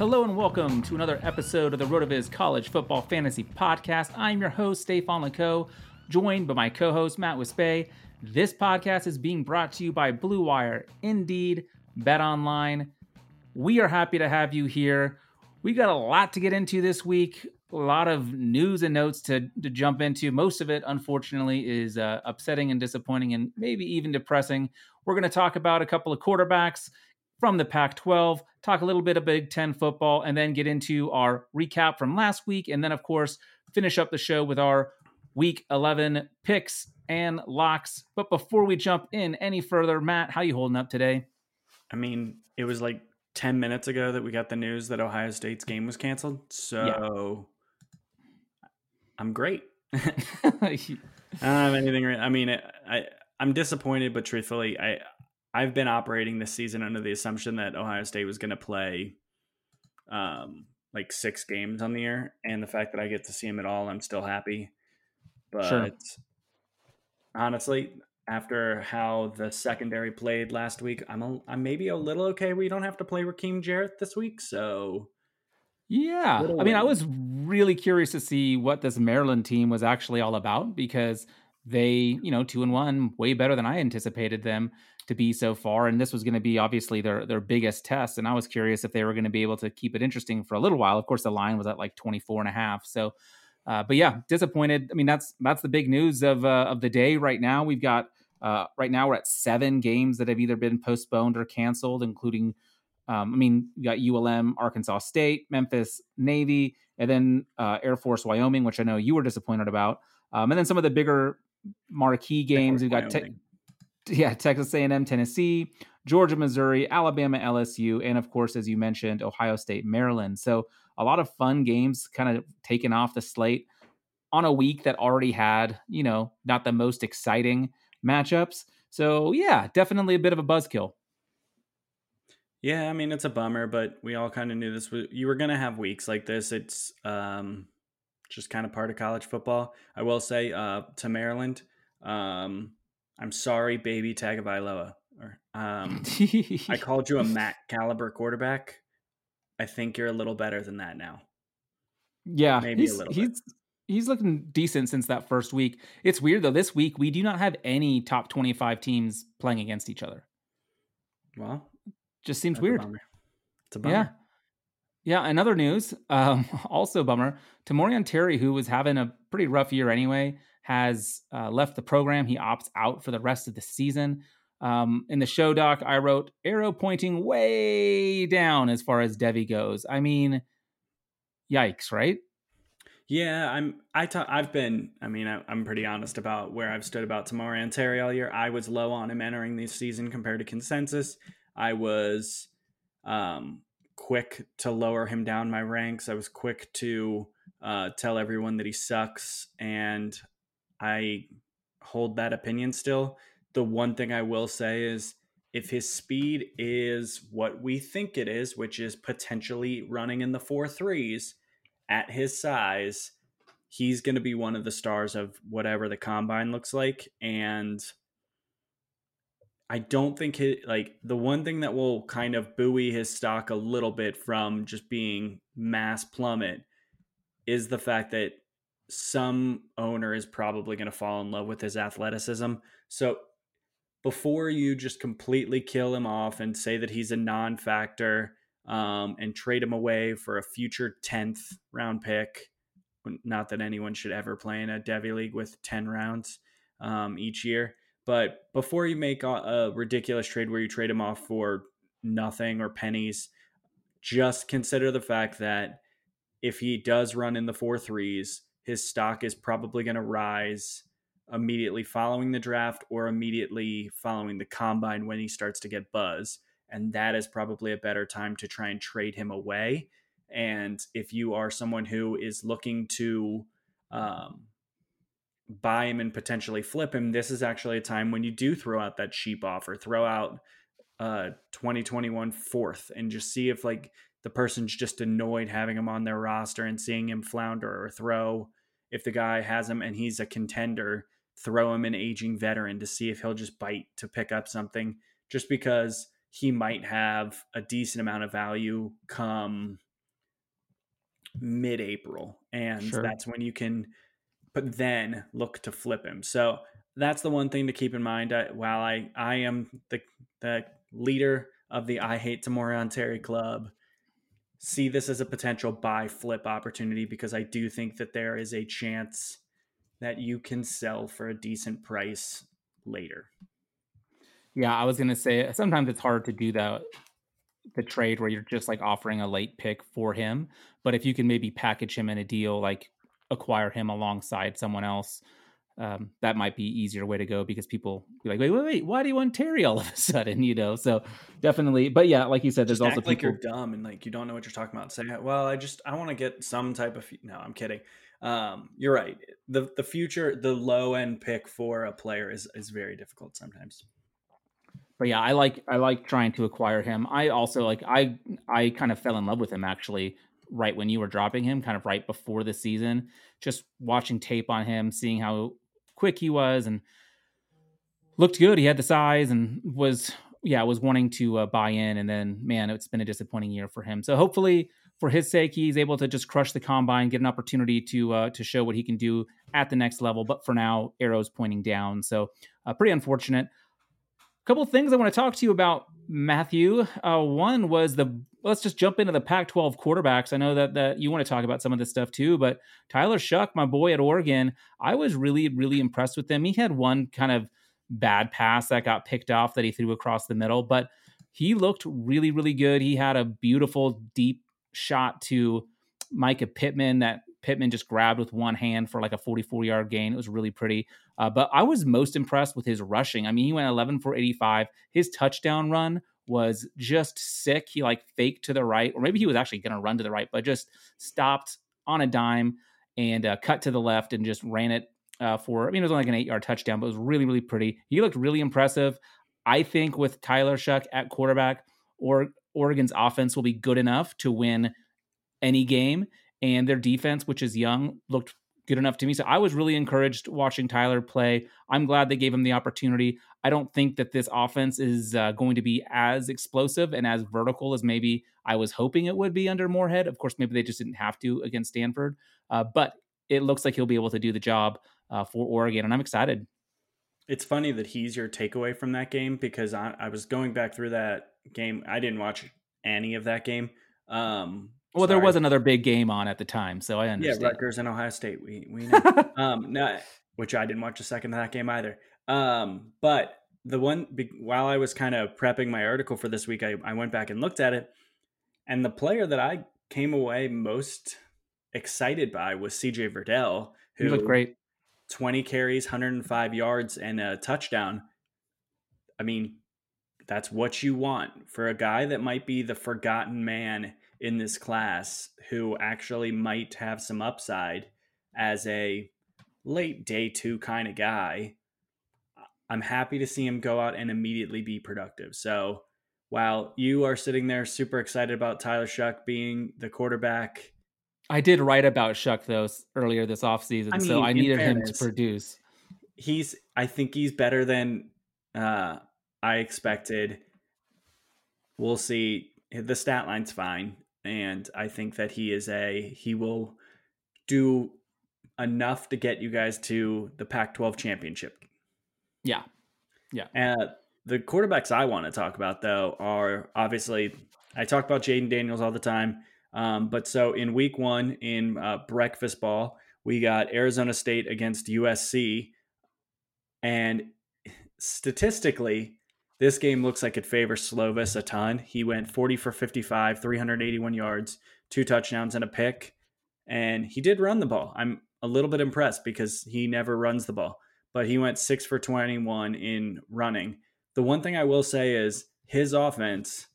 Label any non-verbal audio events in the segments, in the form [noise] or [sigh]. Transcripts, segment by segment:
Hello and welcome to another episode of the RotoViz College Football Fantasy Podcast. I'm your host, Stefan Leco, joined by my co-host, Matt Wispay. This podcast is being brought to you by Blue Wire, Indeed, Bet Online. We are happy to have you here. We got a lot to get into this week, a lot of news and notes to, to jump into. Most of it, unfortunately, is uh, upsetting and disappointing and maybe even depressing. We're going to talk about a couple of quarterbacks from the Pac 12, talk a little bit of Big Ten football, and then get into our recap from last week. And then, of course, finish up the show with our week 11 picks and locks. But before we jump in any further, Matt, how you holding up today? I mean, it was like 10 minutes ago that we got the news that Ohio State's game was canceled. So yeah. I'm great. [laughs] I don't have anything. I mean, I, I'm disappointed, but truthfully, I I've been operating this season under the assumption that Ohio State was going to play um, like six games on the year, and the fact that I get to see them at all, I'm still happy. But sure. honestly, after how the secondary played last week, I'm a, I'm maybe a little okay. We don't have to play Rakim Jarrett this week, so yeah. I mean, I was really curious to see what this Maryland team was actually all about because they, you know, two and one, way better than I anticipated them to be so far. And this was going to be obviously their their biggest test. And I was curious if they were going to be able to keep it interesting for a little while. Of course, the line was at like 24 and a half. So, uh, but yeah, disappointed. I mean, that's that's the big news of uh, of the day right now. We've got uh, right now we're at seven games that have either been postponed or canceled, including. Um, I mean, you got ULM, Arkansas State, Memphis, Navy, and then uh, Air Force, Wyoming, which I know you were disappointed about. Um, and then some of the bigger marquee games. We've got te- yeah, Texas A&M, Tennessee, Georgia, Missouri, Alabama, LSU, and of course, as you mentioned, Ohio State, Maryland. So a lot of fun games kind of taken off the slate on a week that already had, you know, not the most exciting matchups. So yeah, definitely a bit of a buzzkill. Yeah, I mean it's a bummer, but we all kind of knew this. Was you were going to have weeks like this. It's um, just kind of part of college football. I will say uh, to Maryland, um, I'm sorry, baby Tagovailoa. Um, I [laughs] called you a Matt caliber quarterback. I think you're a little better than that now. Yeah, Maybe he's, a little he's, bit. he's looking decent since that first week. It's weird though. This week we do not have any top 25 teams playing against each other. Well, just seems weird. A it's a bummer. Yeah. Yeah, in other news, um, [laughs] also bummer, Tamorrion Terry, who was having a pretty rough year anyway, has uh, left the program. He opts out for the rest of the season. Um, in the show doc, I wrote arrow pointing way down as far as Devy goes. I mean, yikes, right? Yeah, I'm. I've been. I mean, I, am pretty honest about where I've stood about Tamorrion Terry all year. I was low on him entering the season compared to consensus. I was um, quick to lower him down my ranks. I was quick to uh, tell everyone that he sucks, and I hold that opinion still. The one thing I will say is if his speed is what we think it is, which is potentially running in the four threes at his size, he's going to be one of the stars of whatever the combine looks like. And I don't think it like the one thing that will kind of buoy his stock a little bit from just being mass plummet is the fact that some owner is probably going to fall in love with his athleticism. So before you just completely kill him off and say that he's a non-factor um, and trade him away for a future 10th round pick not that anyone should ever play in a Devy league with 10 rounds um, each year but before you make a, ridiculous trade where you trade him off for nothing or pennies just consider the fact that if he does run in the four threes his stock is probably going to rise immediately following the draft or immediately following the combine when he starts to get buzz. And that is probably a better time to try and trade him away. And if you are someone who is looking to um, buy him and potentially flip him, this is actually a time when you do throw out that cheap offer, throw out uh 2021 fourth and just see if like the person's just annoyed having him on their roster and seeing him flounder or throw. If the guy has him and he's a contender throw him an aging veteran to see if he'll just bite to pick up something just because he might have a decent amount of value come mid-April. And sure. that's when you can but then look to flip him. So that's the one thing to keep in mind I, while I I am the the leader of the I hate Tamorrion Terry club see this as a potential buy flip opportunity because I do think that there is a chance that you can sell for a decent price later. Yeah, I was gonna say sometimes it's hard to do that the trade where you're just like offering a late pick for him. But if you can maybe package him in a deal, like acquire him alongside someone else, um, that might be easier way to go because people be like, wait, wait, wait, why do you want Terry all of a [laughs] sudden? You know, so definitely. But yeah, like you said, there's just also people... like you're dumb and like you don't know what you're talking about. Say, well, I just I want to get some type of. No, I'm kidding um, you're right. The the future, the low end pick for a player is is very difficult sometimes. But yeah, I like I like trying to acquire him. I also like I I kind of fell in love with him actually right when you were dropping him, kind of right before the season. Just watching tape on him, seeing how quick he was, and looked good. He had the size and was yeah was wanting to uh, buy in. And then man, it's been a disappointing year for him. So hopefully for his sake, he's able to just crush the combine, get an opportunity to uh, to show what he can do at the next level. But for now, arrows pointing down, so uh, pretty unfortunate. A couple things I want to talk to you about, Matthew. Uh, one was the let's just jump into the Pac-12 quarterbacks. I know that that you want to talk about some of this stuff too, but Tyler Shough, my boy at Oregon, I was really really impressed with him. He had one kind of bad pass that got picked off that he threw across the middle, but he looked really really good. He had a beautiful deep shot to Mycah Pittman that Pittman just grabbed with one hand for like a 44 yard gain. It was really pretty. Uh, but I was most impressed with his rushing. I mean, he went 11 for 85. His touchdown run was just sick. He like faked to the right, or maybe he was actually going to run to the right, but just stopped on a dime and uh, cut to the left and just ran it uh, for, I mean, it was only like an eight yard touchdown, but it was really, really pretty. He looked really impressive. I think with Tyler Shough at quarterback, or Oregon's offense will be good enough to win any game, and their defense, which is young, looked good enough to me. So I was really encouraged watching Tyler play. I'm glad they gave him the opportunity. I don't think that this offense is uh, going to be as explosive and as vertical as maybe I was hoping it would be under Moorhead. Of course, maybe they just didn't have to against Stanford. Uh, but it looks like he'll be able to do the job uh, for Oregon, and I'm excited. It's funny that he's your takeaway from that game because I, I was going back through that game. I didn't watch any of that game. Um, well, sorry. there was another big game on at the time, so I understand. Yeah, Rutgers and Ohio State. We we know. [laughs] um, no, which I didn't watch a second of that game either. Um, but the one while I was kind of prepping my article for this week, I, I went back and looked at it, and the player that I came away most excited by was CJ Verdell, who he looked great. 20 carries, 105 yards, and a touchdown. I mean, that's what you want for a guy that might be the forgotten man in this class who actually might have some upside as a late day two kind of guy. I'm happy to see him go out and immediately be productive. So while you are sitting there super excited about Tyler Shough being the quarterback I did write about Shough though earlier this offseason, I mean, so I needed fairness, him to produce. He's I think he's better than uh, I expected. We'll see. The stat line's fine, and I think that he is a he will do enough to get you guys to the Pac-12 championship. Yeah, yeah. Uh, the quarterbacks I want to talk about though are obviously I talk about Jayden Daniels all the time. Um, but so in week one in uh, breakfast ball, we got Arizona State against USC. And statistically, this game looks like it favors Slovis a ton. He went 40 for 55, 381 yards, two touchdowns, and a pick. And he did run the ball. I'm a little bit impressed because he never runs the ball, but he went six for 21 in running. The one thing I will say is his offense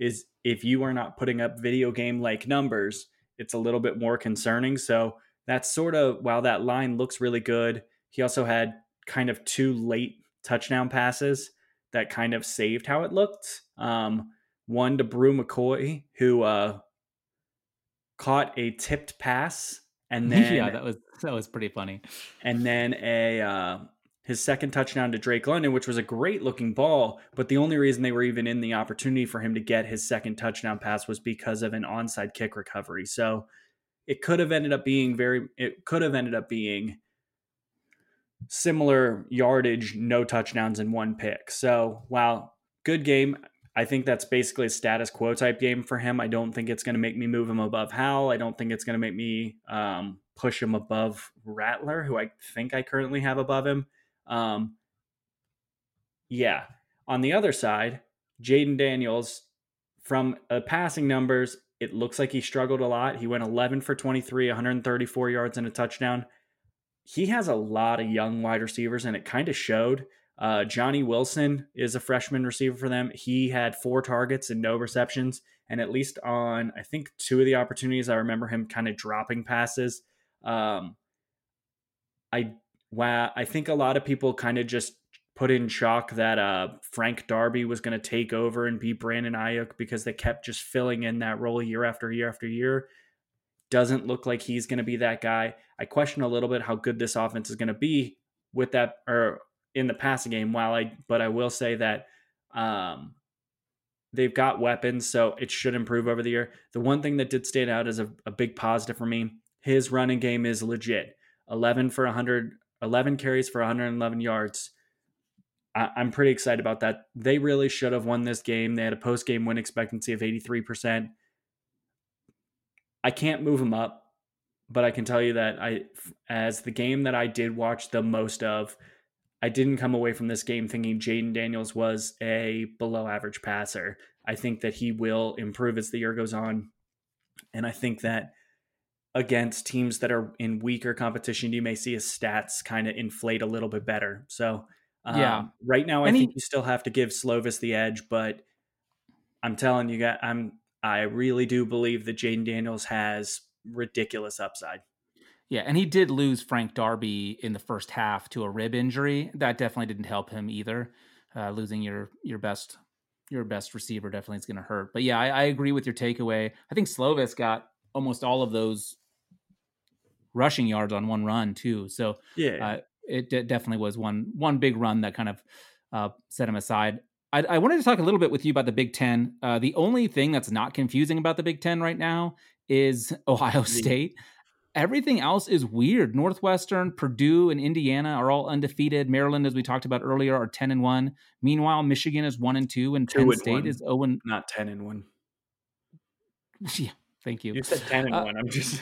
is if you are not putting up video game like numbers, it's a little bit more concerning. So that's sort of while that line looks really good, he also had kind of two late touchdown passes that kind of saved how it looked. Um, one to Bru McCoy, who uh, caught a tipped pass, and [laughs] then yeah, that was that was pretty funny. And then a uh, his second touchdown to Drake London, which was a great looking ball. But the only reason they were even in the opportunity for him to get his second touchdown pass was because of an onside kick recovery. So it could have ended up being very, it could have ended up being similar yardage, no touchdowns and one pick. So while good game, I think that's basically a status quo type game for him. I don't think it's going to make me move him above Howell. I don't think it's going to make me um, push him above Rattler, who I think I currently have above him. Um, yeah. On the other side, Jayden Daniels, from uh, passing numbers, it looks like he struggled a lot. He went 11 for 23, 134 yards and a touchdown. He has a lot of young wide receivers, and it kind of showed. Uh, Johnny Wilson is a freshman receiver for them. He had four targets and no receptions. And at least on, I think, two of the opportunities, I remember him kind of dropping passes. Um, I wow, I think a lot of people kind of just put in shock that uh, Frank Darby was going to take over and be Brandon Aiyuk because they kept just filling in that role year after year after year. Doesn't look like he's going to be that guy. I question a little bit how good this offense is going to be with that or in the passing game. While I, but I will say that um, they've got weapons, so it should improve over the year. The one thing that did stand out as a, a big positive for me, his running game is legit. 11 for 100 11 carries for 111 yards. I, am pretty excited about that. They really should have won this game. They had a post game win expectancy of 83%. I can't move them up, but I can tell you that I, as the game that I did watch the most of, I didn't come away from this game thinking Jayden Daniels was a below average passer. I think that he will improve as the year goes on. And I think that against teams that are in weaker competition, you may see his stats kind of inflate a little bit better. So, um, yeah, right now I and think he, you still have to give Slovis the edge, but I'm telling you, guys, I'm I really do believe that Jayden Daniels has ridiculous upside. Yeah, and he did lose Frank Darby in the first half to a rib injury. That definitely didn't help him either. Uh, losing your your best your best receiver definitely is going to hurt. But yeah, I, I, agree with your takeaway. I think Slovis got almost all of those rushing yards on one run too. So yeah, uh, it d- definitely was one one big run that kind of uh, set him aside. I, I, wanted to talk a little bit with you about the Big Ten. Uh, the only thing that's not confusing about the Big Ten right now is Ohio [laughs] State. everything else is weird. Northwestern, Purdue, and Indiana are all undefeated. Maryland, as we talked about earlier, are ten and one. Meanwhile, Michigan is one and two, and two Penn and State one. is zero and not ten and one. [laughs] Yeah, thank you. You said ten and uh, one. I'm just.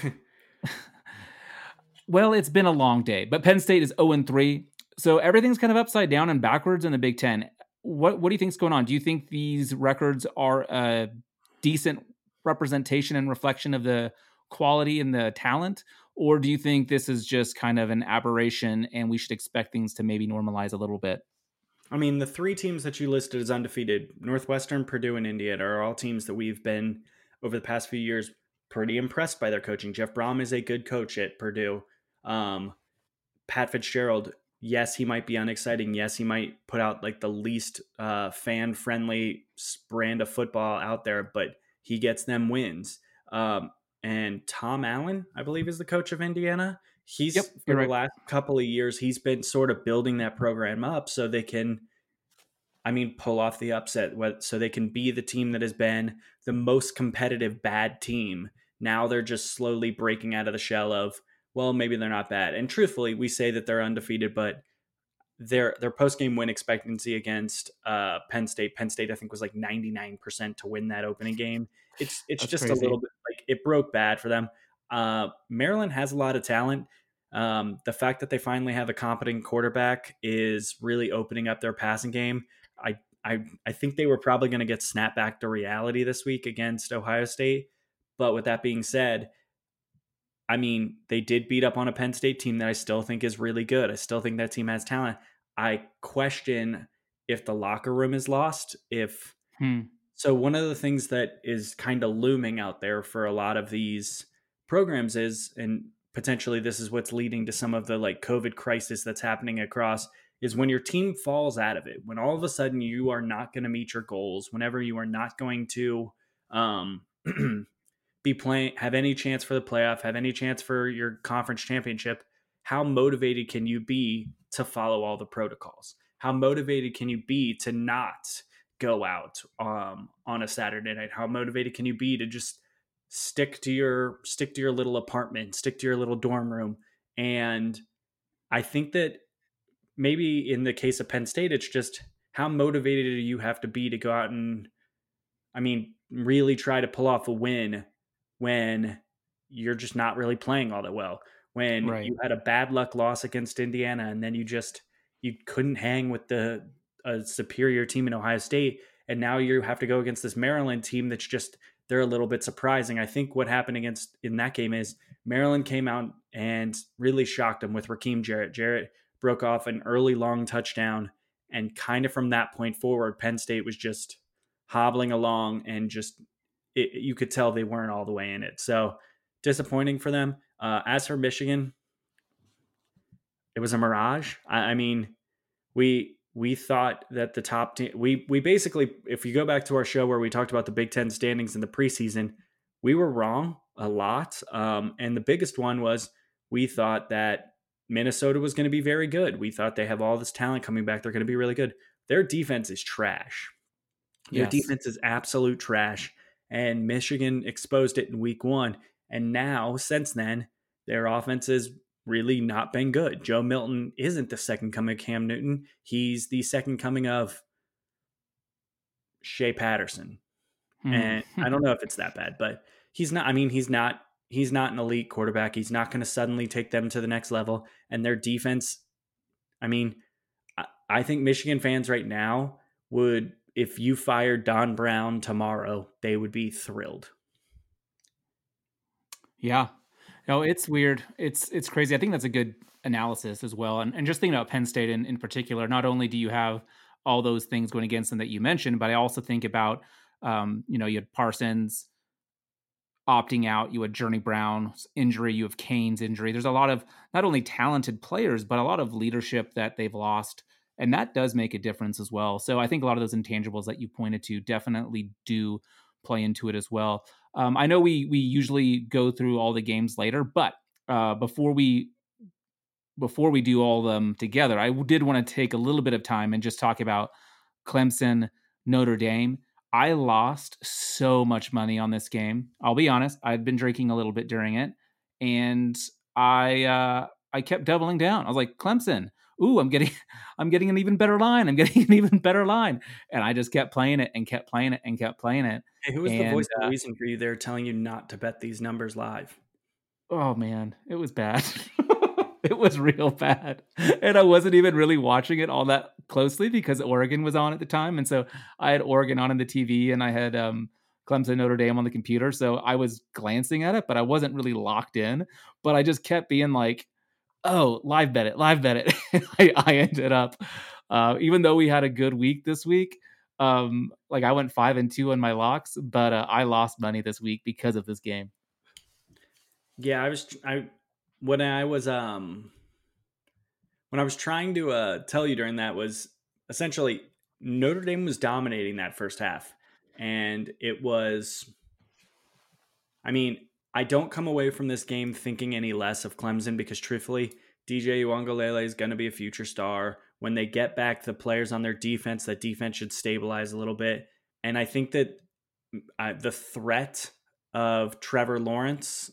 [laughs] well, it's been a long day, but Penn State is zero and three. So everything's kind of upside down and backwards in the Big Ten. What what do you think's going on? Do you think these records are a decent representation and reflection of the quality and the talent? Or do you think this is just kind of an aberration and we should expect things to maybe normalize a little bit? I mean, the three teams that you listed as undefeated Northwestern, Purdue, and Indiana are all teams that we've been, over the past few years, pretty impressed by their coaching. Jeff Brohm is a good coach at Purdue. Um, Pat Fitzgerald, yes, he might be unexciting. Yes, he might put out like the least uh, fan friendly brand of football out there, but he gets them wins. Um, and Tom Allen, I believe, is the coach of Indiana. He's yep, for right. the last couple of years, he's been sort of building that program up so they can, I mean, pull off the upset, so they can be the team that has been the most competitive bad team. Now they're just slowly breaking out of the shell of, well, maybe they're not bad. And truthfully, we say that they're undefeated, but their their post game win expectancy against uh, Penn State. Penn State, I think, was like ninety nine percent to win that opening game. It's it's That's just crazy. a little bit like it broke bad for them. Uh, Maryland has a lot of talent. Um, the fact that they finally have a competent quarterback is really opening up their passing game. I I I think they were probably going to get snapped back to reality this week against Ohio State. But with that being said, I mean, they did beat up on a Penn State team that I still think is really good. I still think that team has talent. I question if the locker room is lost. If hmm. so, one of the things that is kind of looming out there for a lot of these programs is, and potentially this is what's leading to some of the like COVID crisis that's happening across, is when your team falls out of it. When all of a sudden you are not going to meet your goals. Whenever you are not going to um, [clears throat] be playing, have any chance for the playoff, have any chance for your conference championship. How motivated can you be to follow all the protocols? How motivated can you be to not go out um, on a Saturday night? How motivated can you be to just stick to your stick to your little apartment, stick to your little dorm room? And I think that maybe in the case of Penn State, it's just how motivated do you have to be to go out and, I mean, really try to pull off a win when you're just not really playing all that well when right. you had a bad luck loss against Indiana and then you just you couldn't hang with the a superior team in Ohio State and now you have to go against this Maryland team that's just they're a little bit surprising. I think what happened against in that game is Maryland came out and really shocked them with Rakim Jarrett. Jarrett broke off an early long touchdown and kind of from that point forward Penn State was just hobbling along and just it, you could tell they weren't all the way in it. So disappointing for them. Uh, as for Michigan, it was a mirage. I, I mean, we we thought that the top team we we basically if you go back to our show where we talked about the Big Ten standings in the preseason, we were wrong a lot. Um, and the biggest one was we thought that Minnesota was going to be very good. We thought they have all this talent coming back; they're going to be really good. Their defense is trash. Their yes. defense is absolute trash, and Michigan exposed it in Week One. And now, since then, their offense has really not been good. Joe Milton isn't the second coming of Cam Newton. He's the second coming of Shea Patterson. Hmm. And I don't know if it's that bad, but he's not I mean, he's not he's not an elite quarterback. He's not going to suddenly take them to the next level. And their defense, I mean, I, I think Michigan fans right now would if you fired Don Brown tomorrow, they would be thrilled. Yeah. No, it's weird. It's it's crazy. I think that's a good analysis as well. And and just thinking about Penn State in, in particular, not only do you have all those things going against them that you mentioned, but I also think about um, you know, you had Parsons opting out, you had Journey Brown's injury, you have Cain's injury. There's a lot of not only talented players, but a lot of leadership that they've lost. And that does make a difference as well. So I think a lot of those intangibles that you pointed to definitely do play into it as well. Um, I know we we usually go through all the games later, but uh, before we before we do all of them together, I did want to take a little bit of time and just talk about Clemson Notre Dame. I lost so much money on this game. I'll be honest, I've been drinking a little bit during it, and I uh, I kept doubling down. I was like, Clemson, ooh, I'm getting [laughs] I'm getting an even better line. I'm getting [laughs] an even better line. And I just kept playing it and kept playing it and kept playing it. Hey, who was and, the voice of uh, reason for you there telling you not to bet these numbers live? Oh man, it was bad. [laughs] it was real bad. And I wasn't even really watching it all that closely because Oregon was on at the time. And so I had Oregon on in the TV and I had um Clemson Notre Dame on the computer. So I was glancing at it, but I wasn't really locked in. But I just kept being like, oh, live bet it, live bet it. [laughs] I, I, ended up, uh, even though we had a good week this week, um, like I went five and two on my locks, but uh, I lost money this week because of this game. Yeah, I was I when I was um when I was trying to uh tell you during that was essentially Notre Dame was dominating that first half, and it was. I mean, I don't come away from this game thinking any less of Clemson because truthfully, DJ Uiagalelei is going to be a future star. When they get back the players on their defense, that defense should stabilize a little bit. And I think that uh, the threat of Trevor Lawrence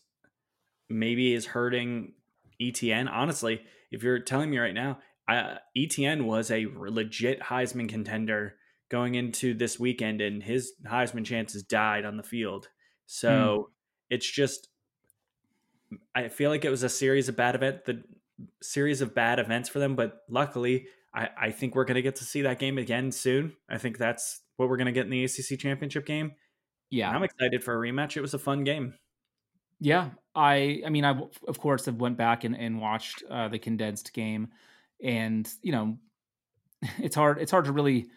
maybe is hurting Etienne. Honestly, if you're telling me right now, uh, Etienne was a legit Heisman contender going into this weekend, and his Heisman chances died on the field. So it's just I feel like it was a series of bad event the series of bad events for them, but luckily I, I think we're gonna get to see that game again soon. I think that's what we're gonna get in the ACC championship game. Yeah, I'm excited for a rematch. It was a fun game. Yeah, I I mean I of course have went back and, and watched uh, the condensed game, and you know [laughs] it's hard it's hard to really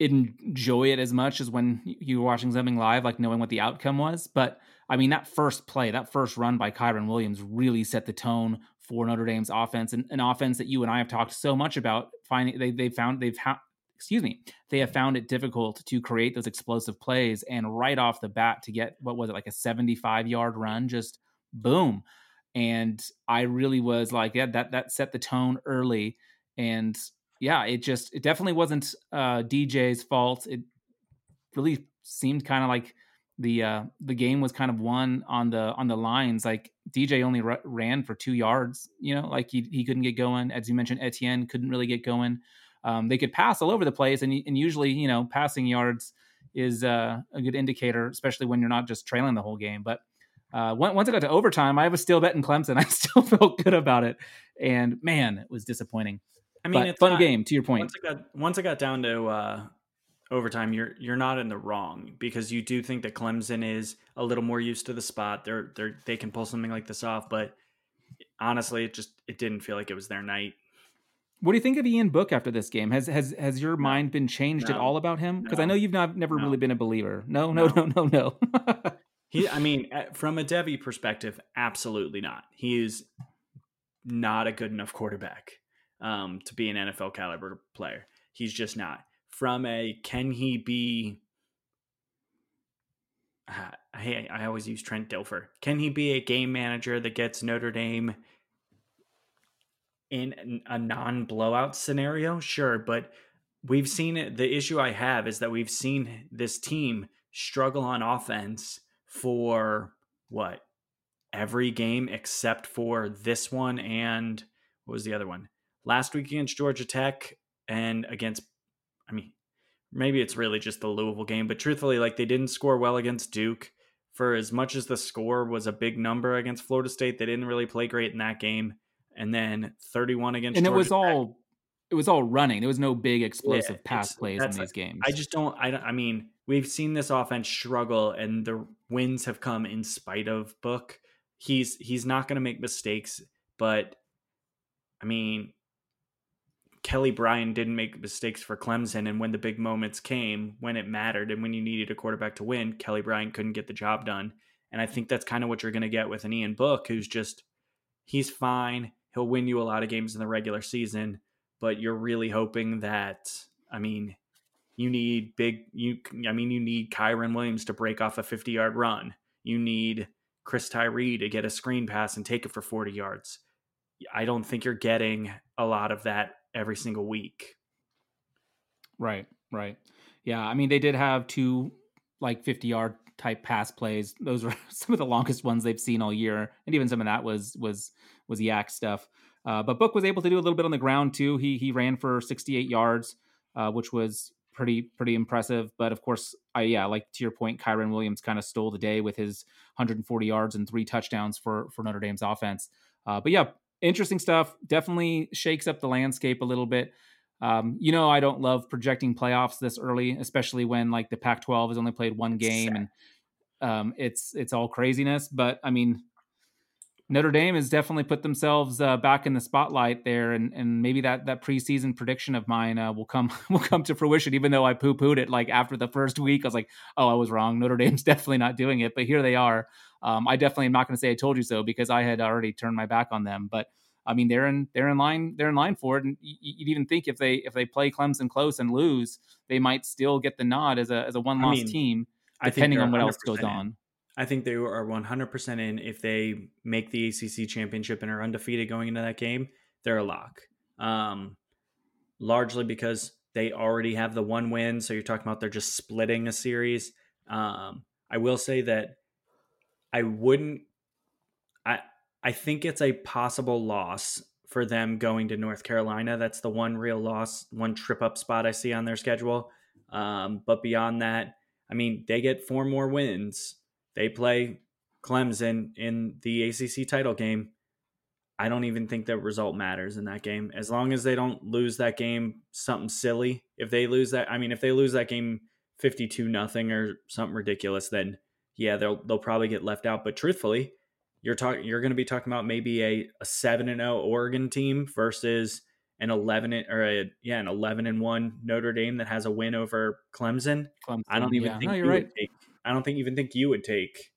enjoy it as much as when you were watching something live, like knowing what the outcome was. But I mean, that first play, that first run by Kyren Williams really set the tone for Notre Dame's offense, and an offense that you and I have talked so much about. Finding they they found they've ha- excuse me they have found it difficult to create those explosive plays, and right off the bat to get what was it like a seventy five yard run, just boom. And I really was like, yeah, that that set the tone early, and yeah, it just it definitely wasn't uh, DJ's fault. It really seemed kind of like the uh, the game was kind of won on the on the lines. Like DJ only r- ran for two yards. You know, like he he couldn't get going. As you mentioned, Etienne couldn't really get going. Um, they could pass all over the place, and and usually you know passing yards is uh, a good indicator, especially when you're not just trailing the whole game. But uh, once I got to overtime, I was still betting Clemson. [laughs] I still felt good about it, and man, it was disappointing. I mean, but it's fun not, game. To your point, once I got once it got down to uh, overtime, you're you're not in the wrong because you do think that Clemson is a little more used to the spot. They're they they can pull something like this off, but honestly, it just it didn't feel like it was their night. What do you think of Ian Book after this game? Has has has your mind been changed no, at all about him? Because no, I know you've not never no. really been a believer. No, no, no, no, no. [laughs] he, I mean, from a Devy perspective, absolutely not. He is not a good enough quarterback um, to be an NFL caliber player. He's just not. From a can he be? Uh, I, I always use Trent Dilfer. Can he be a game manager that gets Notre Dame in a non blowout scenario? Sure, but we've seen it. The issue I have is that we've seen this team struggle on offense for what every game except for this one and what was the other one? Last week against Georgia Tech and against, I mean, maybe it's really just the Louisville game, but truthfully, like they didn't score well against Duke. For as much as the score was a big number against Florida State, they didn't really play great in that game. And then 31 against and Georgia it was Tech. all it was all running. There was no big explosive yeah, pass plays in these like, games. I just don't. I, don't, I mean, we've seen this offense struggle, and the wins have come in spite of Book. He's he's not going to make mistakes, but I mean, Kelly Bryant didn't make mistakes for Clemson. And when the big moments came, when it mattered, and when you needed a quarterback to win, Kelly Bryant couldn't get the job done. And I think that's kind of what you're going to get with an Ian Book, who's just, he's fine. He'll win you a lot of games in the regular season, but you're really hoping that, I mean, you need big, you, I mean, you need Kyren Williams to break off a 50 yard run. You need Chris Tyree to get a screen pass and take it for 40 yards. I don't think you're getting a lot of that every single week. Right, right. Yeah, I mean they did have two like 50 yard type pass plays. Those were [laughs] some of the longest ones they've seen all year, and even some of that was was was YAC stuff. Uh, but Book was able to do a little bit on the ground too. He he ran for 68 yards, uh, which was pretty pretty impressive. But of course, I yeah, like to your point, Kyren Williams kind of stole the day with his 140 yards and three touchdowns for for Notre Dame's offense. Uh, but yeah, interesting stuff. Definitely shakes up the landscape a little bit. Um, you know, I don't love projecting playoffs this early, especially when like the Pac-12 has only played one game and um, it's it's all craziness. But I mean, Notre Dame has definitely put themselves uh, back in the spotlight there, and and maybe that that preseason prediction of mine uh, will come [laughs] will come to fruition. Even though I poo pooed it like after the first week, I was like, oh, I was wrong. Notre Dame's [laughs] definitely not doing it, but here they are. Um, I definitely am not going to say I told you so because I had already turned my back on them, but. I mean, they're in they're in line they're in line for it, and you'd even think if they if they play Clemson close and lose, they might still get the nod as a as a one loss I mean, team, depending on what else goes on. I think they are 100% in if they make the ACC championship and are undefeated going into that game. They're a lock. Um, largely because they already have the one win. So you're talking about they're just splitting a series. Um, I will say that I wouldn't. I I think it's a possible loss for them going to North Carolina. That's the one real loss, one trip up spot I see on their schedule. Um, but beyond that, I mean, they get four more wins they play Clemson in the ACC title game. I don't even think the result matters in that game. As long as they don't lose that game something silly. If they lose that I mean if they lose that game 52 nothing or something ridiculous then yeah, they'll they'll probably get left out, but truthfully, you're talking you're going to be talking about maybe a, a 7 and 0 Oregon team versus an 11 or a, yeah, an 11 and 1 Notre Dame that has a win over Clemson. Clemson I don't even yeah. think no, you're right. Take, I don't think even think you would take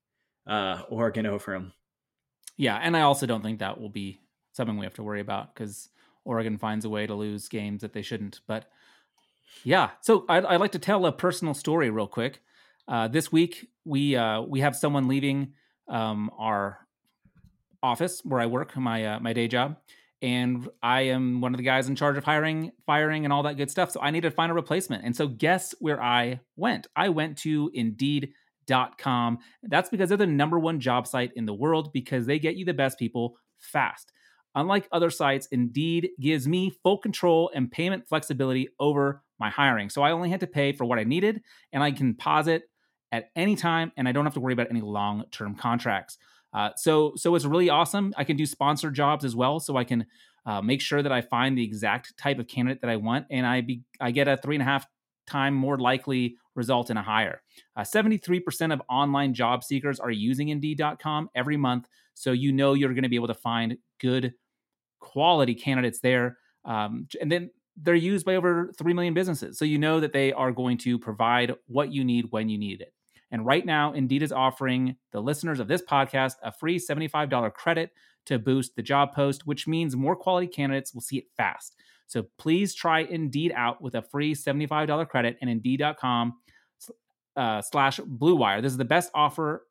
uh, Oregon over them. Yeah, and I also don't think that will be something we have to worry about because Oregon finds a way to lose games that they shouldn't. But yeah, so I'd, I'd like to tell a personal story real quick. Uh, this week we uh, we have someone leaving um, our office where I work, my uh, my day job, and I am one of the guys in charge of hiring, firing, and all that good stuff. So I need to find a replacement. And so guess where I went? I went to Indeed Indeed.com. That's because they're the number one job site in the world because they get you the best people fast. Unlike other sites, Indeed gives me full control and payment flexibility over my hiring. So I only had to pay for what I needed and I can pause it at any time and I don't have to worry about any long-term contracts. Uh, so so it's really awesome. I can do sponsored jobs as well, so I can uh, make sure that I find the exact type of candidate that I want, and I be I get a three and a half time more likely result in a hire. Uh, 73% of online job seekers are using Indeed.com every month. So you know you're going to be able to find good quality candidates there. Um, and then they're used by over 3 million businesses. So you know that they are going to provide what you need when you need it. And right now, Indeed is offering the listeners of this podcast a free $75 credit to boost the job post, which means more quality candidates will see it fast. So please try Indeed out with a free $75 credit and Indeed.com uh, slash Blue Wire. This is the best offer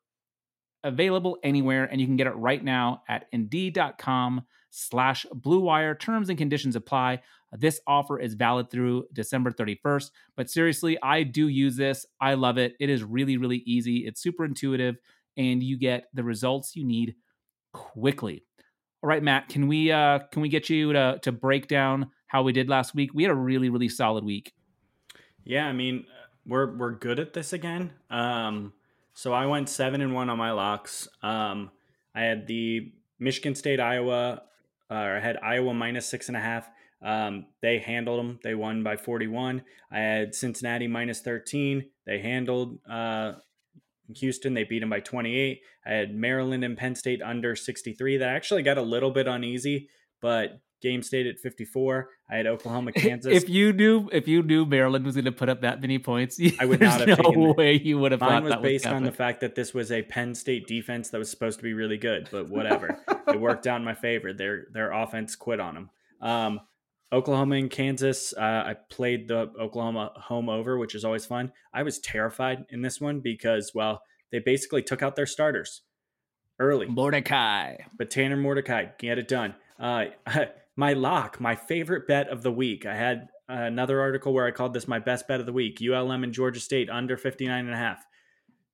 available anywhere, and you can get it right now at Indeed.com slash Blue Wire. Terms and conditions apply. This offer is valid through December 31st. But seriously, I do use this. I love it. It is really, really easy. It's super intuitive, and you get the results you need quickly. All right, Matt, can we uh can we get you to to break down how we did last week. We had a really, really solid week. Yeah, I mean, we're we're good at this again. Um, so I went seven and one on my locks. Um, I had the Michigan State, Iowa. Uh, I had Iowa minus six and a half. Um, they handled them. They won by 41. I had Cincinnati minus 13. They handled uh, Houston. They beat them by 28. I had Maryland and Penn State under 63. That actually got a little bit uneasy, but Game stayed at 54. I had Oklahoma, [laughs] Kansas. If you knew, if you knew Maryland was going to put up that many points, [laughs] I would not have no taken way you would have. Mine was based on the fact that this was a Penn State defense that was supposed to be really good, but whatever. it worked out in my favor. Their their offense quit on them. Um, Oklahoma and Kansas. Uh, I played the Oklahoma home over, which is always fun. I was terrified in this one because, well, they basically took out their starters early. Mordecai, but Tanner Mordecai get it done. Uh, [laughs] my lock, my favorite bet of the week. I had another article where I called this my best bet of the week. ULM and Georgia State under 59 and a half.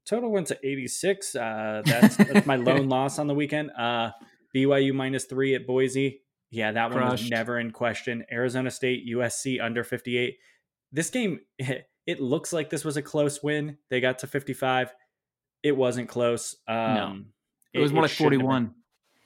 total went to 86. Uh, that's, that's my lone [laughs] loss on the weekend. Uh, BYU minus three at Boise. Yeah, that Crushed. one was never in question. Arizona State, USC under 58. This game, [laughs] it looks like this was a close win. They got to 55. It wasn't close. Um, no, it was more like 41.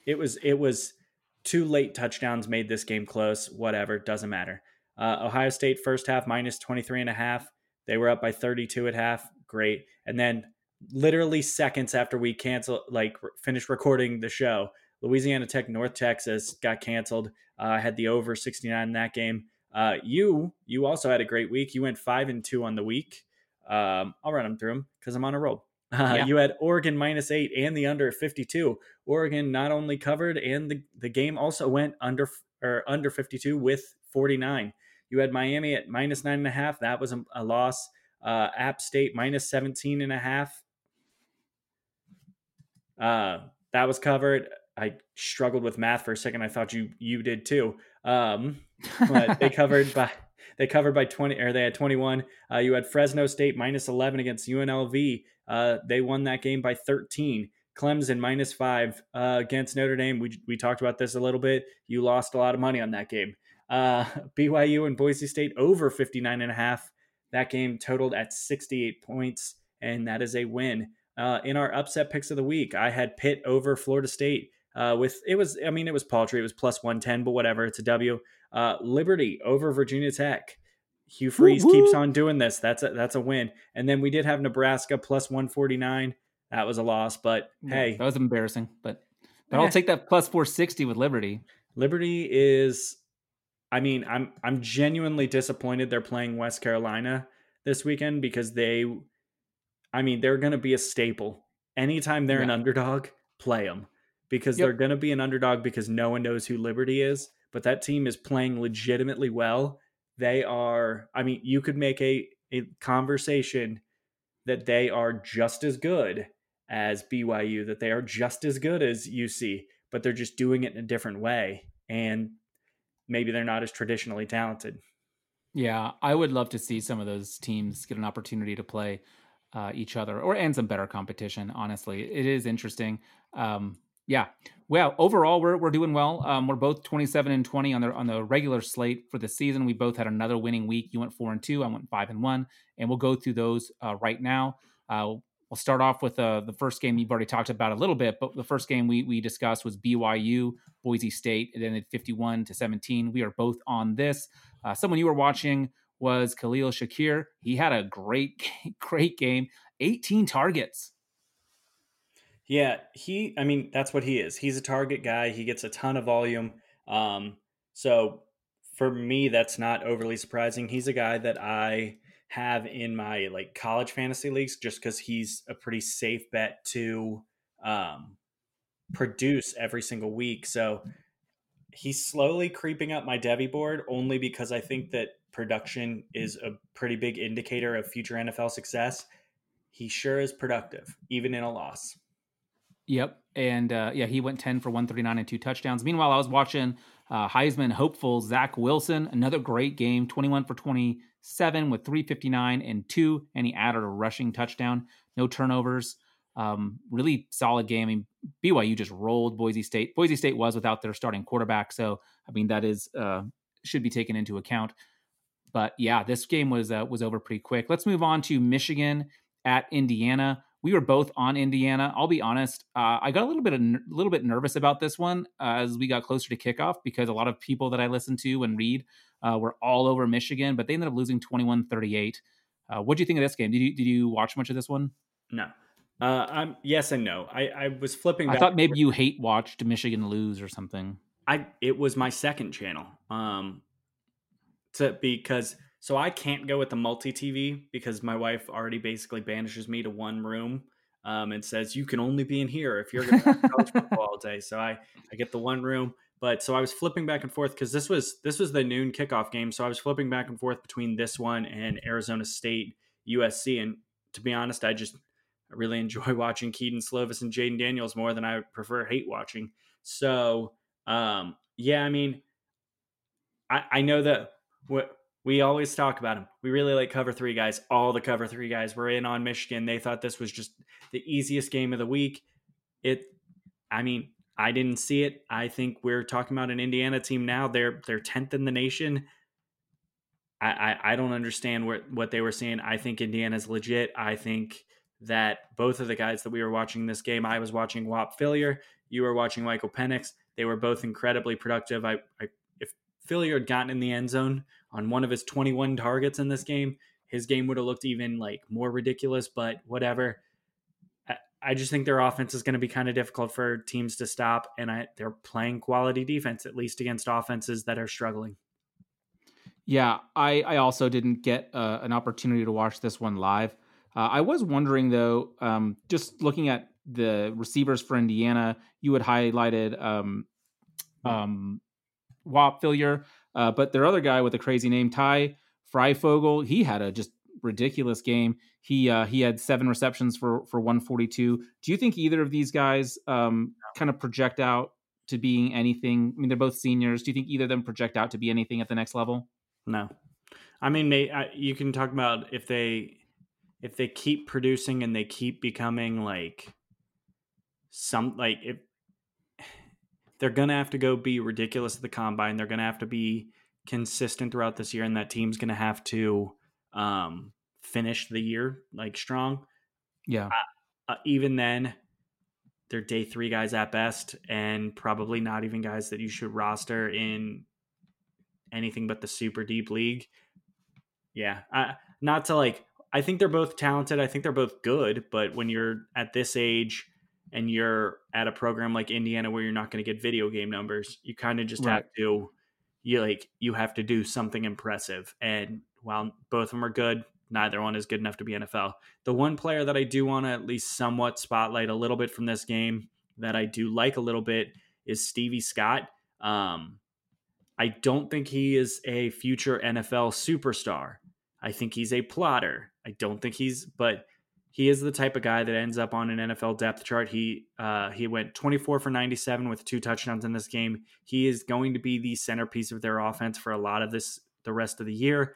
It was, it was two late touchdowns made this game close. Whatever, doesn't matter. Uh, Ohio State first half minus 23 and a half. They were up by 32 at half. Great. And then literally seconds after we cancel, like finished recording the show, Louisiana Tech North Texas got canceled. Uh, I had the over 69 in that game. Uh, you you also had a great week. You went five and two on the week. Um, I'll run them through them because I'm on a roll. Uh, yeah. You had Oregon minus eight and the under 52. Oregon not only covered and the, the game also went under or under 52 with 49. You had Miami at minus nine and a half. That was a, a loss. Uh, App State minus 17 and a half. Uh, that was covered. I struggled with math for a second. I thought you you did too. Um, but they [laughs] covered by they covered by 20 or they had 21. Uh, you had Fresno State minus 11 against UNLV. Uh, they won that game by 13. Clemson minus five uh, against Notre Dame. We, we talked about this a little bit. You lost a lot of money on that game. Uh, [laughs] BYU and Boise State over 59 and a half. That game totaled at 68 points, and that is a win. Uh, in our upset picks of the week, I had Pitt over Florida State. Uh, with it was, I mean, it was paltry. It was plus 110, but whatever. It's a W. Uh, Liberty over Virginia Tech. Hugh Freeze Woo-hoo. keeps on doing this. That's a that's a win. And then we did have Nebraska plus 149. That was a loss, but yeah, hey, that was embarrassing. But but yeah. I'll take that plus 460 with Liberty. Liberty is I mean, I'm I'm genuinely disappointed they're playing West Carolina this weekend because they I mean, they're going to be a staple. Anytime they're yeah. an underdog, play them because yep. they're going to be an underdog because no one knows who Liberty is, but that team is playing legitimately well. They are I mean, you could make a a conversation that they are just as good as BYU, that they are just as good as UC, but they're just doing it in a different way. And maybe they're not as traditionally talented. Yeah, I would love to see some of those teams get an opportunity to play uh, each other or and some better competition. Honestly, it is interesting. Um, yeah, well, overall we're we're doing well. Um, we're both twenty seven and twenty on the on the regular slate for the season. We both had another winning week. You went four and two. I went five and one, and we'll go through those uh, right now. Uh, We'll start off with uh, the first game you've already talked about a little bit, but the first game we we discussed was BYU Boise State. It ended 51 to 17. We are both on this. Uh, someone you were watching was Khalil Shakir. He had a great [laughs] great game, 18 targets. Yeah, he. I mean, that's what he is. He's a target guy. He gets a ton of volume. Um, so for me, that's not overly surprising. He's a guy that I have in my like college fantasy leagues just because he's a pretty safe bet to um, produce every single week. So he's slowly creeping up my Devy board only because I think that production is a pretty big indicator of future NFL success. He sure is productive, even in a loss. Yep. And uh, yeah, he went 10 for 139 and two touchdowns. Meanwhile, I was watching uh, Heisman hopeful Zach Wilson, another great game, 21 for 27 with 359 and two, and he added a rushing touchdown. No turnovers. Um, really solid game. I mean, BYU just rolled Boise State. Boise State was without their starting quarterback, so I mean that is uh, should be taken into account. But yeah, this game was uh, was over pretty quick. Let's move on to Michigan at Indiana. We were both on Indiana. I'll be honest, uh, I got a little bit a little bit nervous about this one uh, as we got closer to kickoff because a lot of people that I listen to and read uh, were all over Michigan, but they ended up losing 21 38. Uh, what do you think of this game? Did you did you watch much of this one? No. Uh, I'm yes and no. I, I was flipping. I thought maybe you hate watched Michigan lose or something. I it was my second channel. Um, to because so I can't go with the multi TV because my wife already basically banishes me to one room. Um, and says you can only be in here if you're going to college [laughs] football all day. So I I get the one room. But so I was flipping back and forth because this was this was the noon kickoff game. So I was flipping back and forth between this one and Arizona State USC. And to be honest, I just I really enjoy [laughs] watching Kedon Slovis and Jayden Daniels more than I prefer hate watching. So um, yeah, I mean, I, I know that what we always talk about them. We really like cover three guys. All the cover three guys were in on Michigan. They thought this was just the easiest game of the week. It, I mean, I didn't see it. I think we're talking about an Indiana team now. They're they're tenth in the nation. I, I, I don't understand what what they were saying. I think Indiana's legit. I think that both of the guys that we were watching this game, I was watching Whop Philyor, you were watching Michael Penix. They were both incredibly productive. I, I if Philyor had gotten in the end zone on one of his 21 targets in this game, his game would have looked even like more ridiculous. But whatever. I just think their offense is going to be kind of difficult for teams to stop, and I, they're playing quality defense at least against offenses that are struggling. Yeah, I, I also didn't get uh, an opportunity to watch this one live. Uh, I was wondering though, um, just looking at the receivers for Indiana, you had highlighted um, um, Whop Philyor, uh, but their other guy with a crazy name, Ty Fryfogle, he had a just ridiculous game. He uh, he had seven receptions for for 142. Do you think either of these guys um, kind of project out to being anything? I mean, they're both seniors. Do you think either of them project out to be anything at the next level? No, I mean, they, I, you can talk about if they if they keep producing and they keep becoming like some like if they're gonna have to go be ridiculous at the combine. They're gonna have to be consistent throughout this year, and that team's gonna have to um, finish the year like strong. Yeah. Uh, uh, even then, they're day three guys at best, and probably not even guys that you should roster in anything but the super deep league. Yeah. Uh, not to like, I think they're both talented. I think they're both good, but when you're at this age and you're at a program like Indiana where you're not going to get video game numbers, you kind of just right. have to you like you have to do something impressive. And while both of them are good, neither one is good enough to be NFL. The one player that I do want to at least somewhat spotlight a little bit from this game that I do like a little bit is Stevie Scott. Um, I don't think he is a future NFL superstar. I think he's a plotter. I don't think he's, but he is the type of guy that ends up on an NFL depth chart. He uh, he went 24 for 97 with two touchdowns in this game. He is going to be the centerpiece of their offense for a lot of this the rest of the year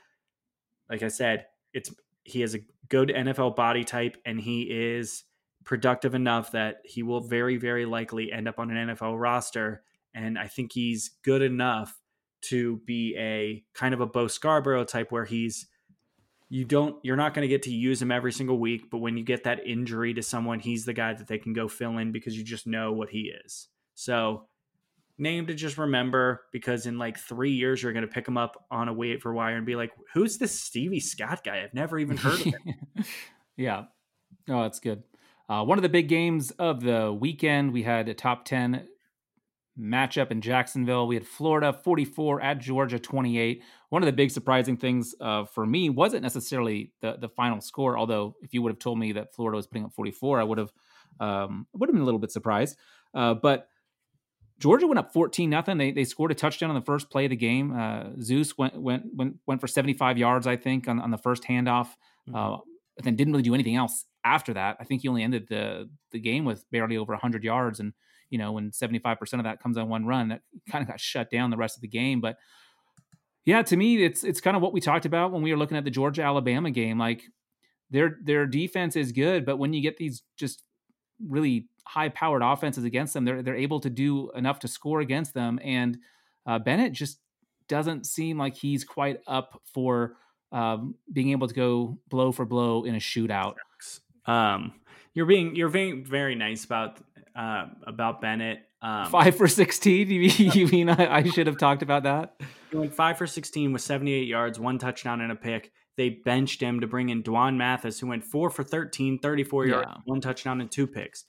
like I said, it's he has a good NFL body type and he is productive enough that he will very very likely end up on an NFL roster and I think he's good enough to be a kind of a Bo Scarborough type where he's you don't you're not going to get to use him every single week but when you get that injury to someone he's the guy that they can go fill in because you just know what he is. So name to just remember because in like three years you're going to pick him up on a wait for wire and be like, "Who's this Stevie Scott guy? I've never even heard of him." [laughs] yeah, oh, that's good. Uh, one of the big games of the weekend, we had a top ten matchup in Jacksonville. We had Florida 44 at Georgia 28. One of the big surprising things uh, for me wasn't necessarily the the final score, although if you would have told me that Florida was putting up 44, I would have um, would have been a little bit surprised. Uh, but Georgia went up 14 nothing. They they scored a touchdown on the first play of the game. Uh, Zeus went went went went for 75 yards, I think, on, on the first handoff. Mm-hmm. Uh, but then didn't really do anything else after that. I think he only ended the the game with barely over 100 yards, and you know when 75 percent of that comes on one run, that kind of got shut down the rest of the game. But yeah, to me, it's it's kind of what we talked about when we were looking at the Georgia Alabama game. Like their their defense is good, but when you get these just really high powered offenses against them, they're they're able to do enough to score against them. And uh, Bennett just doesn't seem like he's quite up for um, being able to go blow for blow in a shootout. Um, you're being you're being very nice about uh, about Bennett. Um, five for sixteen. You mean, you mean I, I, should have talked about that? He went five for sixteen with seventy eight yards, one touchdown and a pick. They benched him to bring in D'Wan Mathis, who went four for 13, 34 yards, yeah. one touchdown and two picks.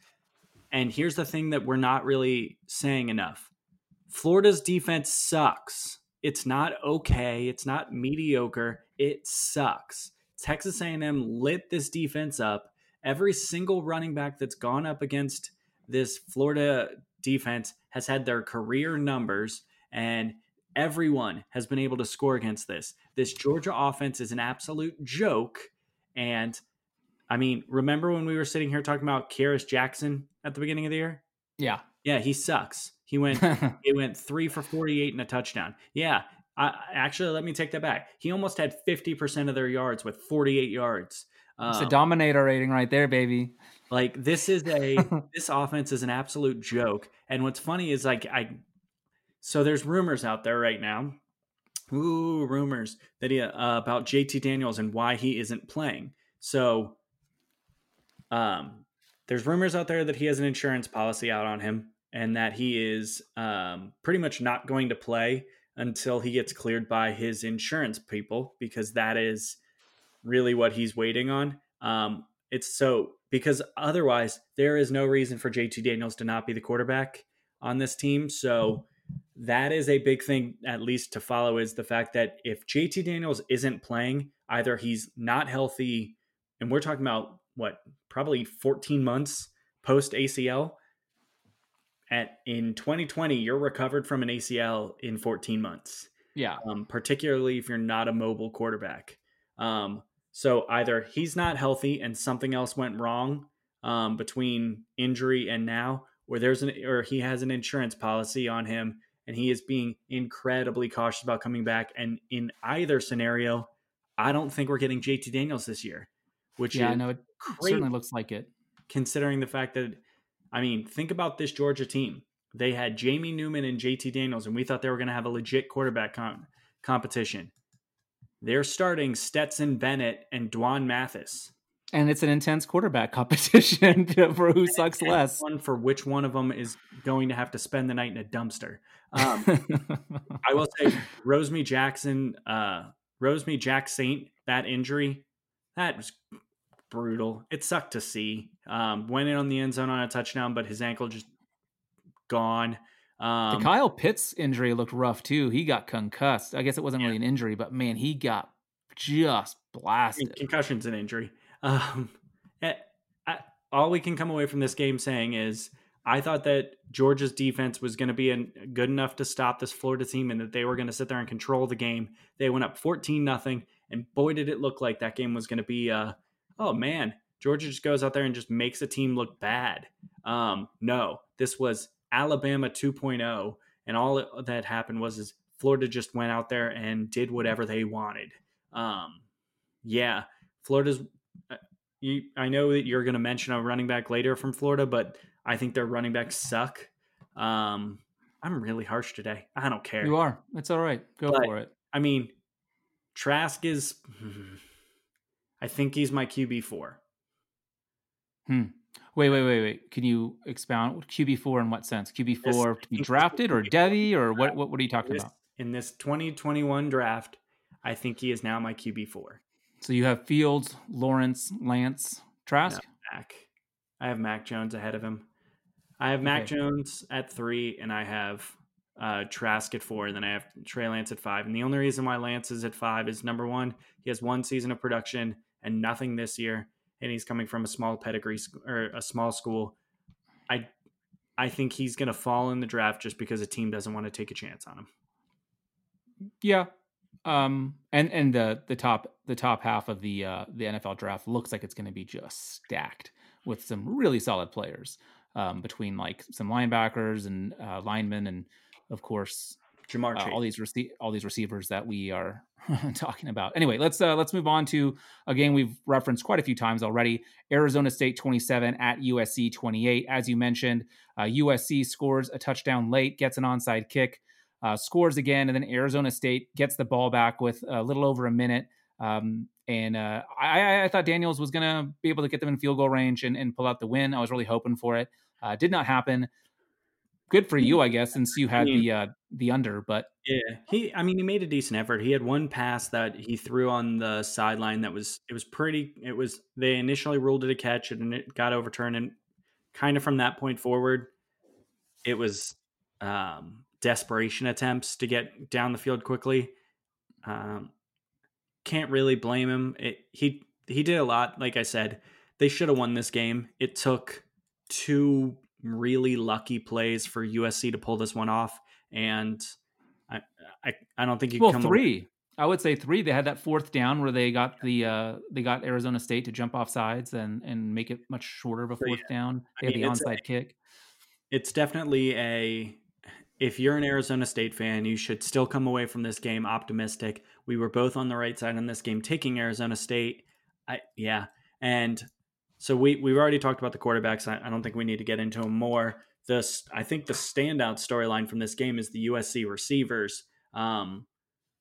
And here's the thing that we're not really saying enough Florida's defense sucks. It's not okay. It's not mediocre. It sucks. Texas A&M lit this defense up. Every single running back that's gone up against this Florida defense has had their career numbers and everyone has been able to score against this. This Georgia offense is an absolute joke and I mean, remember when we were sitting here talking about Kearis Jackson at the beginning of the year? Yeah. Yeah, he sucks. He went [laughs] he went 3 for 48 and a touchdown. Yeah, I, actually, let me take that back. He almost had 50% of their yards with 48 yards. It's um, a dominator rating right there, baby. Like this is a [laughs] this offense is an absolute joke. And what's funny is like I so there's rumors out there right now. Ooh, rumors that he uh, about JT Daniels and why he isn't playing. So um there's rumors out there that he has an insurance policy out on him and that he is um, pretty much not going to play until he gets cleared by his insurance people because that is really what he's waiting on. Um, it's so because otherwise there is no reason for JT Daniels to not be the quarterback on this team. So that is a big thing, at least to follow, is the fact that if JT Daniels isn't playing, either he's not healthy, and we're talking about what probably 14 months post ACL. At in 2020, you're recovered from an ACL in 14 months. Yeah. Um, particularly if you're not a mobile quarterback. Um, so either he's not healthy and something else went wrong um, between injury and now, or there's an or he has an insurance policy on him and he is being incredibly cautious about coming back. And in either scenario, I don't think we're getting JT Daniels this year. Which yeah, I know it certainly looks like it. Considering the fact that, I mean, think about this Georgia team. They had Jamie Newman and JT Daniels, and we thought they were going to have a legit quarterback com- competition. They're starting Stetson Bennett and D'Wan Mathis. And it's an intense quarterback [laughs] competition [laughs] for who sucks less. One for which one of them is going to have to spend the night in a dumpster. Um, [laughs] I will say, Rosemy Jackson, uh, Rosemy-Jacksaint, that injury, that was brutal. It sucked to see. Um, went in on the end zone on a touchdown, but his ankle just gone. Um, the Kyle Pitts injury looked rough too. He got concussed. I guess it wasn't yeah. really an injury, but man, he got just blasted. Concussion's an injury. [laughs] Um, I, I, all we can come away from this game saying is I thought that Georgia's defense was going to be an, good enough to stop this Florida team and that they were going to sit there and control the game. They went up 14 nothing, and boy, did it look like that game was going to be, uh, oh man, Georgia just goes out there and just makes a team look bad. Um, no, this was Alabama 2.0, and all that happened was is Florida just went out there and did whatever they wanted. Um, yeah, Florida's. Uh, you, I know that you're going to mention a running back later from Florida, but I think their running backs suck. Um, I'm really harsh today. I don't care. You are. It's all right. Go but, for it. I mean, Trask is. [sighs] I think he's my QB four. Hmm. Wait, wait, wait, wait. Can you expound QB four in what sense? QB four to be drafted or [laughs] Devy or what, what? What are you talking this, about? In this 2021 draft, I think he is now my QB four. So you have Fields, Lawrence, Lance, Trask. No, Mac. I have Mac Jones ahead of him. I have Mac okay. Jones at three, and I have uh, Trask at four, and then I have Trey Lance at five. And the only reason why Lance is at five is number one, he has one season of production and nothing this year and he's coming from a small pedigree or a small school, I I think he's going to fall in the draft just because a team doesn't want to take a chance on him. Yeah. Um and and the the top the top half of the uh the NFL draft looks like it's going to be just stacked with some really solid players um between like some linebackers and uh linemen and of course Ja'Marr uh, all these rece- all these receivers that we are [laughs] talking about. Anyway, let's uh, let's move on to a game we've referenced quite a few times already. Arizona State 27 at USC 28. As you mentioned, uh, USC scores a touchdown late, gets an onside kick, uh, scores again, and then Arizona State gets the ball back with a little over a minute. Um, and uh, I, I, thought Daniels was going to be able to get them in field goal range and, and, pull out the win. I was really hoping for it. Uh, did not happen good for you, I guess, since you had the uh, the under. But yeah, he. I mean, he made a decent effort. He had one pass that he threw on the sideline that was it was pretty. It was they initially ruled it a catch and it got overturned, and kind of from that point forward, it was um, desperation attempts to get down the field quickly. Um, can't really blame him. It, he he did a lot. Like I said, they should have won this game. It took two really lucky plays for USC to pull this one off, and I I, I don't think you well three. Away. I would say three. They had that fourth down where they got the uh, they got Arizona State to jump off sides and and make it much shorter of a fourth yeah. down. They I mean, had the onside a, kick. It's definitely a if you're an Arizona State fan, you should still come away from this game optimistic. We were both on the right side in this game, taking Arizona State. I yeah, and so we we've already talked about the quarterbacks. I, I don't think we need to get into them more. This I think the standout storyline from this game is the USC receivers. Um,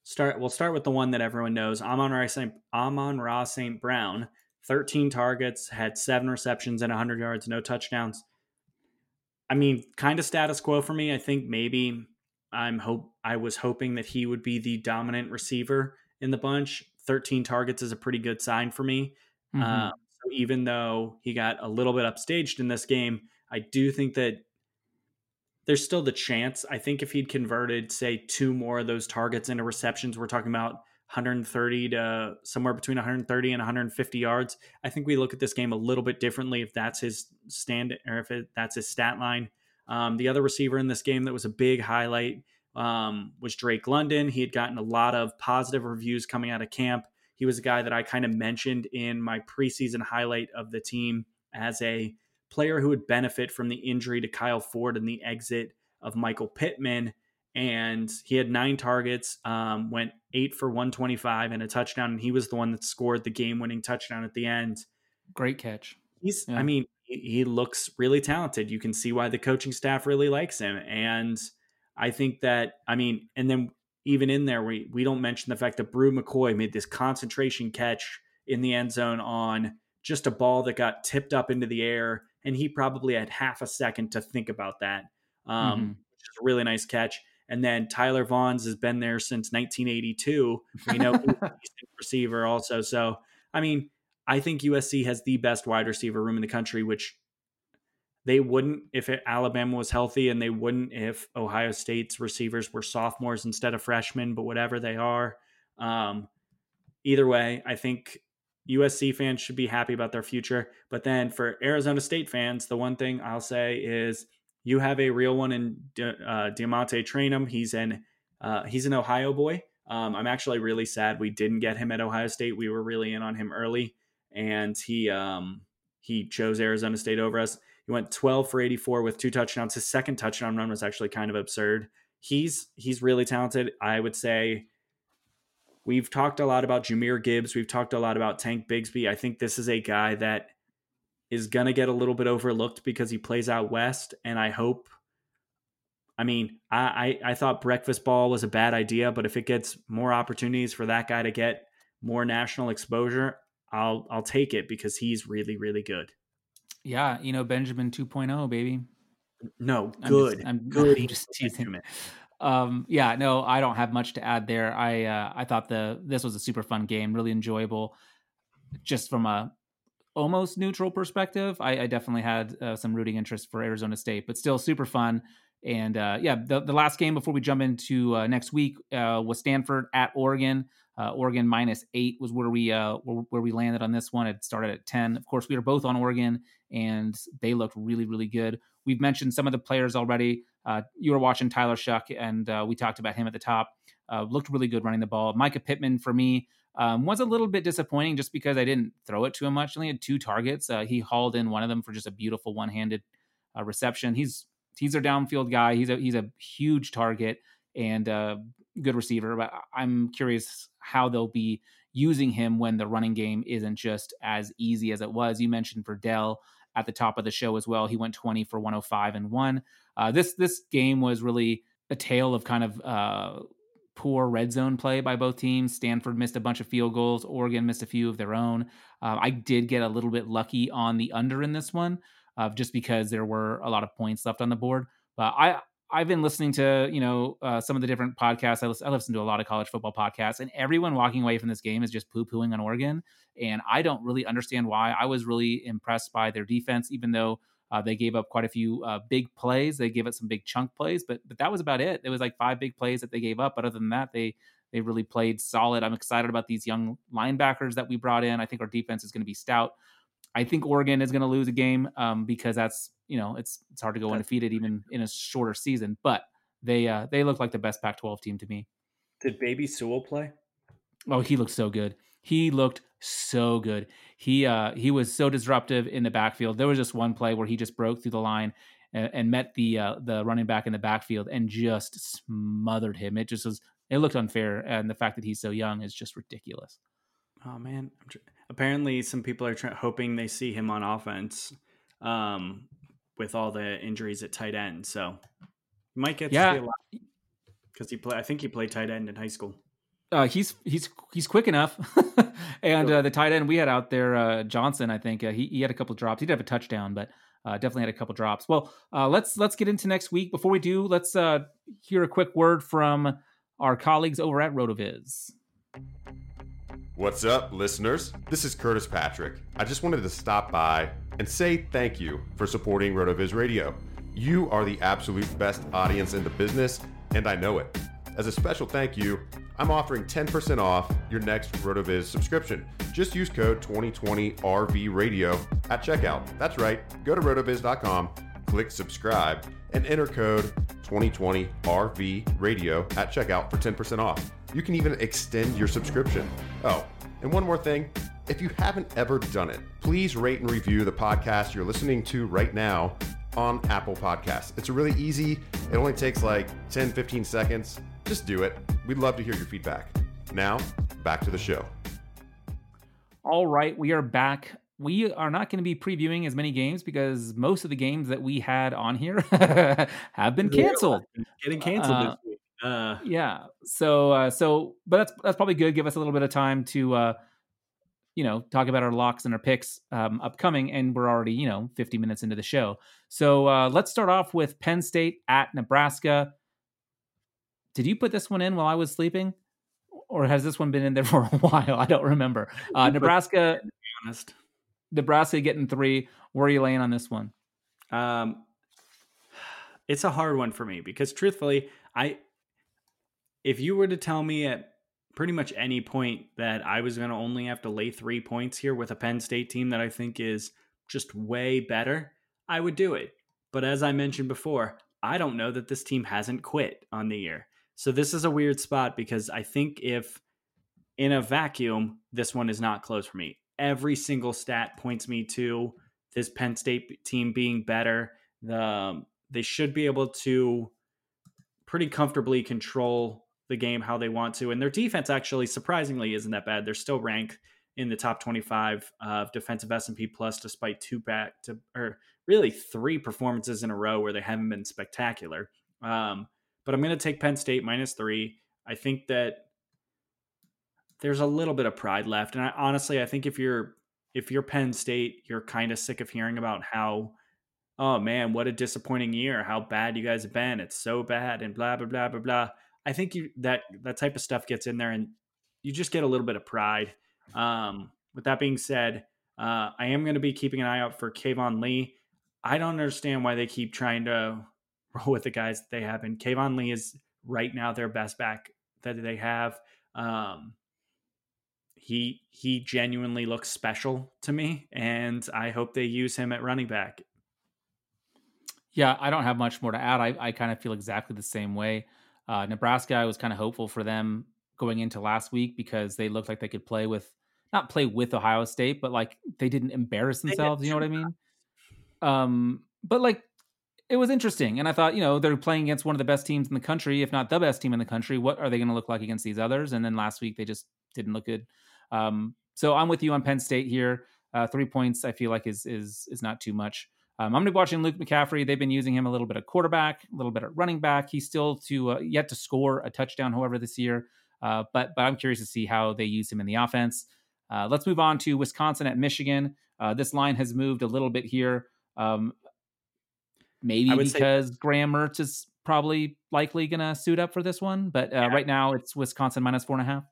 start we'll start with the one that everyone knows. Amon-Ra St. Amon-Ra St. Brown, 13 targets, had seven receptions and 100 yards, no touchdowns. I mean, kind of status quo for me. I think maybe I'm hope I was hoping that he would be the dominant receiver in the bunch. 13 targets is a pretty good sign for me. Mm-hmm. Uh, even though he got a little bit upstaged in this game, I do think that there's still the chance. I think if he'd converted, say, two more of those targets into receptions, we're talking about 130 to somewhere between 130 and 150 yards. I think we look at this game a little bit differently if that's his stand or if it, that's his stat line. Um, the other receiver in this game that was a big highlight um, was Drake London. He had gotten a lot of positive reviews coming out of camp. He was a guy that I kind of mentioned in my preseason highlight of the team as a player who would benefit from the injury to Kyle Ford and the exit of Michael Pittman and he had nine targets, um, went eight for 125 and a touchdown, and he was the one that scored the game-winning touchdown at the end. Great catch. He's, yeah. I mean, he looks really talented. You can see why the coaching staff really likes him, and I think that, I mean, and then even in there, we we don't mention the fact that Bru McCoy made this concentration catch in the end zone on just a ball that got tipped up into the air, and he probably had half a second to think about that. Um, mm-hmm. Which is a really nice catch. And then Tyler Vaughns has been there since 1982. [laughs] We know receiver also. So, I mean, I think USC has the best wide receiver room in the country, which they wouldn't if it, Alabama was healthy, and they wouldn't if Ohio State's receivers were sophomores instead of freshmen, but whatever they are. Um, either way, I think USC fans should be happy about their future. But then for Arizona State fans, the one thing I'll say is you have a real one in uh, DeaMonte Trayanum. He's an uh, he's an Ohio boy. Um, I'm actually really sad we didn't get him at Ohio State. We were really in on him early, and he um, he chose Arizona State over us. He went 12 for 84 with two touchdowns. His second touchdown run was actually kind of absurd. He's he's really talented. I would say we've talked a lot about Jahmyr Gibbs. We've talked a lot about Tank Bigsby. I think this is a guy that is going to get a little bit overlooked because he plays out west. And I hope, I mean, I, I, I thought breakfast ball was a bad idea, but if it gets more opportunities for that guy to get more national exposure, I'll I'll take it because he's really really good. Yeah, you know Benjamin 2.0, baby. No, good. I'm just, [laughs] I'm, good. I'm just [laughs] teasing. Um, yeah, no, I don't have much to add there. I uh, I thought the this was a super fun game, really enjoyable. Just from a almost neutral perspective, I, I definitely had uh, some rooting interest for Arizona State, but still super fun. And uh, yeah, the, the last game before we jump into uh, next week uh, was Stanford at Oregon. Uh, Oregon minus eight was where we uh, where, where, we landed on this one. It started at ten. Of course, we were both on Oregon, and they looked really really good. We've mentioned some of the players already. you were watching Tyler Shough, and we talked about him at the top. looked really good running the ball. Mycah Pittman for me um, was a little bit disappointing just because I didn't throw it to him much. Only had two targets. Uh, he hauled in one of them for just a beautiful one-handed uh, reception. He's he's a downfield guy. He's a he's a huge target and a good receiver. But I'm curious how they'll be using him when the running game isn't just as easy as it was. You mentioned Verdell at the top of the show as well. He went 20 for 105 and one. Uh, this this game was really a tale of kind of uh, poor red zone play by both teams. Stanford missed a bunch of field goals. Oregon missed a few of their own. Uh, I did get a little bit lucky on the under in this one, uh, just because there were a lot of points left on the board. But I I've been listening to you know uh, some of the different podcasts. I listen, I listen to a lot of college football podcasts, and everyone walking away from this game is just poo pooing on Oregon, and I don't really understand why. I was really impressed by their defense, even though uh, they gave up quite a few uh, big plays. They gave up some big chunk plays, but but that was about it. It was like five big plays that they gave up. But other than that, they they really played solid. I'm excited about these young linebackers that we brought in. I think our defense is going to be stout. I think Oregon is going to lose a game um, because that's you know it's it's hard to go undefeated even in a shorter season. But they uh, they look like the best Pac-12 team to me. Did Baby Sewell play? Oh, he looked so good. He looked so good. He uh he was so disruptive in the backfield. There was just one play where he just broke through the line and, and met the uh, the running back in the backfield and just smothered him. It just was it looked unfair, and the fact that he's so young is just ridiculous. Oh man! Apparently, some people are try- hoping they see him on offense um, with all the injuries at tight end. So he might get yeah. because he play. I think he played tight end in high school. Uh, he's he's he's quick enough, [laughs] and uh, the tight end we had out there, uh, Johnson, I think uh, he he had a couple drops. He did have a touchdown, but uh, definitely had a couple drops. Well, uh, let's let's get into next week. Before we do, let's hear a quick word from our colleagues over at RotoViz. What's up, listeners? This is Curtis Patrick. I just wanted to stop by and say thank you for supporting RotoViz Radio. You are the absolute best audience in the business, and I know it. As a special thank you, I'm offering 10% off your next RotoViz subscription. Just use code 2020RV Radio at checkout. That's right. Go to rotoviz.com, click subscribe, and enter code 2020RV Radio at checkout for 10% off. You can even extend your subscription. Oh, and one more thing. If you haven't ever done it, please rate and review the podcast you're listening to right now on Apple Podcasts. It's really easy. It only takes like 10, 15 seconds. Just do it. We'd love to hear your feedback. Now, back to the show. All right, we are back. We are not going to be previewing as many games because most of the games that we had on here [laughs] have been canceled. Getting canceled uh, this week. Uh, yeah. So uh, so, but that's that's probably good. Give us a little bit of time to uh, you know talk about our locks and our picks um, upcoming, and we're already you know 50 minutes into the show. So uh, let's start off with Penn State at Nebraska. Did you put this one in while I was sleeping? Or has this one been in there [laughs] for a while? I don't remember. Uh, [laughs] Nebraska, honest. Nebraska getting three. Where are you laying on this one? Um, it's a hard one for me because truthfully, I if you were to tell me at pretty much any point that I was going to only have to lay three points here with a Penn State team that I think is just way better, I would do it. But as I mentioned before, I don't know that this team hasn't quit on the year. So this is a weird spot because I think if in a vacuum, this one is not close for me. Every single stat points me to this Penn State team being better. The they should be able to pretty comfortably control the game how they want to. And their defense actually surprisingly isn't that bad. They're still ranked in the top 25 of defensive S&P plus despite two back to or really three performances in a row where they haven't been spectacular. Um, but I'm going to take Penn State minus 3. I think that there's a little bit of pride left and I, honestly I think if you're if you're Penn State, you're kind of sick of hearing about how oh man, what a disappointing year, how bad you guys have been. It's so bad and blah blah blah blah blah. I think you that that type of stuff gets in there, and you just get a little bit of pride. Um, with that being said, uh, I am going to be keeping an eye out for Keyvone Lee. I don't understand why they keep trying to [laughs] roll with the guys that they have, and Keyvone Lee is right now their best back that they have. Um, he he genuinely looks special to me, and I hope they use him at running back. Yeah, I don't have much more to add. I, I kind of feel exactly the same way. Uh, Nebraska, I was kind of hopeful for them going into last week because they looked like they could play with, not play with Ohio State, but like they didn't embarrass themselves. You know what I mean? Um, but like it was interesting, and I thought, you know, they're playing against one of the best teams in the country, if not the best team in the country. What are they going to look like against these others? And then last week they just didn't look good. Um, so I'm with you on Penn State here. Uh, three points, I feel like is is is not too much. Um, I'm going to be watching Luke McCaffrey. They've been using him a little bit at quarterback, a little bit at running back. He's still to uh, yet to score a touchdown, however, this year. Uh, but but I'm curious to see how they use him in the offense. Uh, let's move on to Wisconsin at Michigan. Uh, this line has moved a little bit here. Um, maybe because say- Graham Mertz is probably likely going to suit up for this one. But uh, yeah. right now it's Wisconsin minus four and a half.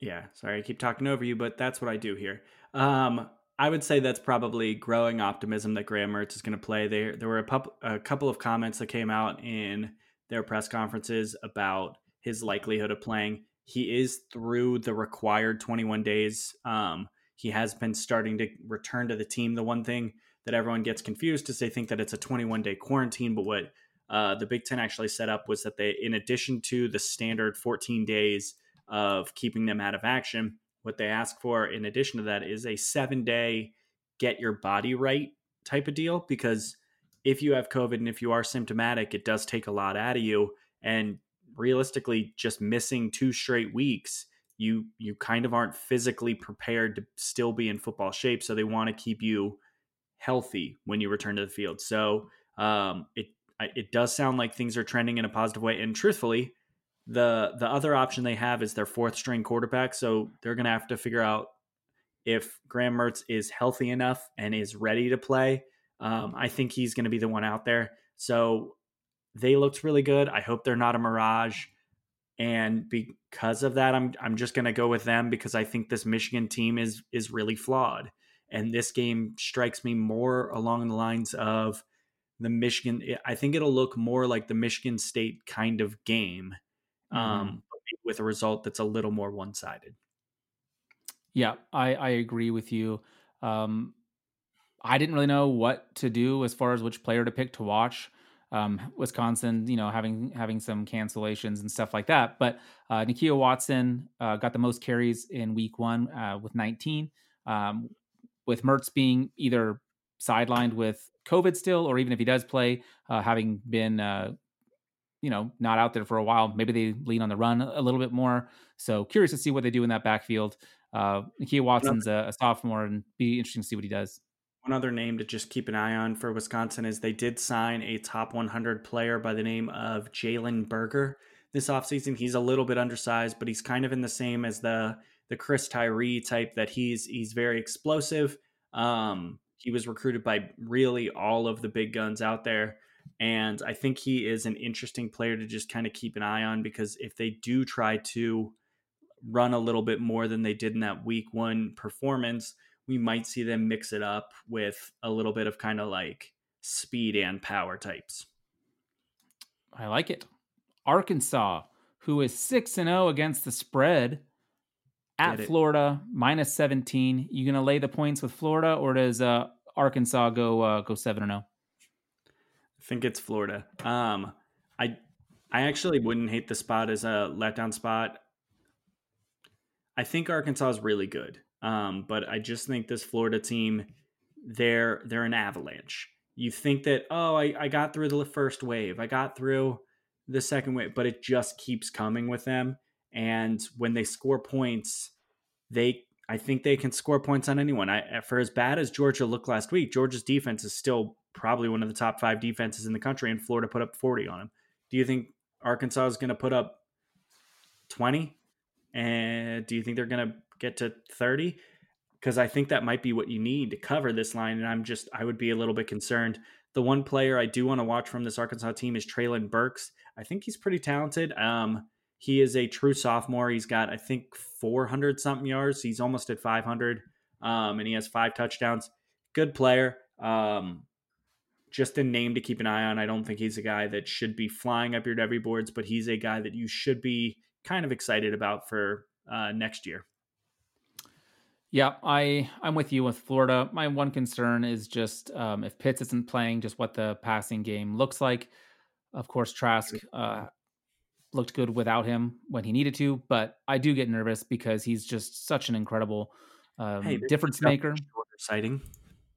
Yeah, sorry, I keep talking over you, but that's what I do here. Um, I would say that's probably growing optimism that Graham Mertz is going to play. There, there were a, pup, a couple of comments that came out in their press conferences about his likelihood of playing. He is through the required 21 days. Um, he has been starting to return to the team. The one thing that everyone gets confused is they think that it's a 21 day quarantine, but what uh, the Big Ten actually set up was that they, in addition to the standard 14 days of keeping them out of action, what they ask for in addition to that is a seven day get your body right type of deal because if you have COVID and if you are symptomatic, it does take a lot out of you. And realistically, just missing two straight weeks, you you kind of aren't physically prepared to still be in football shape. So they want to keep you healthy when you return to the field. So um, it it does sound like things are trending in a positive way. And truthfully, the the other option they have is their fourth string quarterback. So they're going to have to figure out if Graham Mertz is healthy enough and is ready to play. Um, I think he's going to be the one out there. So they looked really good. I hope they're not a mirage. And because of that, I'm I'm just going to go with them because I think this Michigan team is is really flawed. And this game strikes me more along the lines of the Michigan. I think it'll look more like the Michigan State kind of game. Um, with a result that's a little more one sided. Yeah, I, I agree with you. Um, I didn't really know what to do as far as which player to pick to watch. Um, Wisconsin, you know, having having some cancellations and stuff like that. But uh, Nakia Watson uh, got the most carries in Week One uh, with 19. Um, with Mertz being either sidelined with COVID still, or even if he does play, uh, having been uh, you know not out there for a while, maybe they lean on the run a little bit more. So curious to see what they do in that backfield. Uh, Nakia Watson's a, a sophomore, and be interesting to see what he does. One other name to just keep an eye on for Wisconsin is they did sign a top 100 player by the name of Jalen Berger this offseason. He's a little bit undersized, but he's kind of in the same as the the Chris Tyree type that he's he's very explosive. Um, he was recruited by really all of the big guns out there. And I think he is an interesting player to just kind of keep an eye on because if they do try to run a little bit more than they did in that week one performance, we might see them mix it up with a little bit of kind of like speed and power types. I like it. Arkansas, who is 6 and 0 against the spread at Florida, minus 17. You going to lay the points with Florida or does uh, Arkansas go uh, go 7 and 0? I think it's Florida. Um I I actually wouldn't hate the spot as a letdown spot. I think Arkansas is really good. Um, but I just think this Florida team, they're they're an avalanche. You think that oh, I, I got through the first wave, I got through the second wave, but it just keeps coming with them. And when they score points, they I think they can score points on anyone. I for as bad as Georgia looked last week, Georgia's defense is still probably one of the top five defenses in the country, and Florida put up 40 on them. Do you think Arkansas is going to put up 20? And do you think they're going to get to 30 because I think that might be what you need to cover this line. And I'm just, I would be a little bit concerned. The one player I do want to watch from this Arkansas team is Treylon Burks. I think he's pretty talented. Um, he is a true sophomore. He's got, I think, 400 something yards. He's almost at 500, um, and he has five touchdowns. Good player. Um, just a name to keep an eye on. I don't think he's a guy that should be flying up your Devy boards, but he's a guy that you should be kind of excited about for uh, next year. Yeah, I I'm with you with Florida. My one concern is just um, if Pitts isn't playing, just what the passing game looks like. Of course, Trask uh, looked good without him when he needed to, but I do get nervous because he's just such an incredible um, hey, difference maker. Sighting.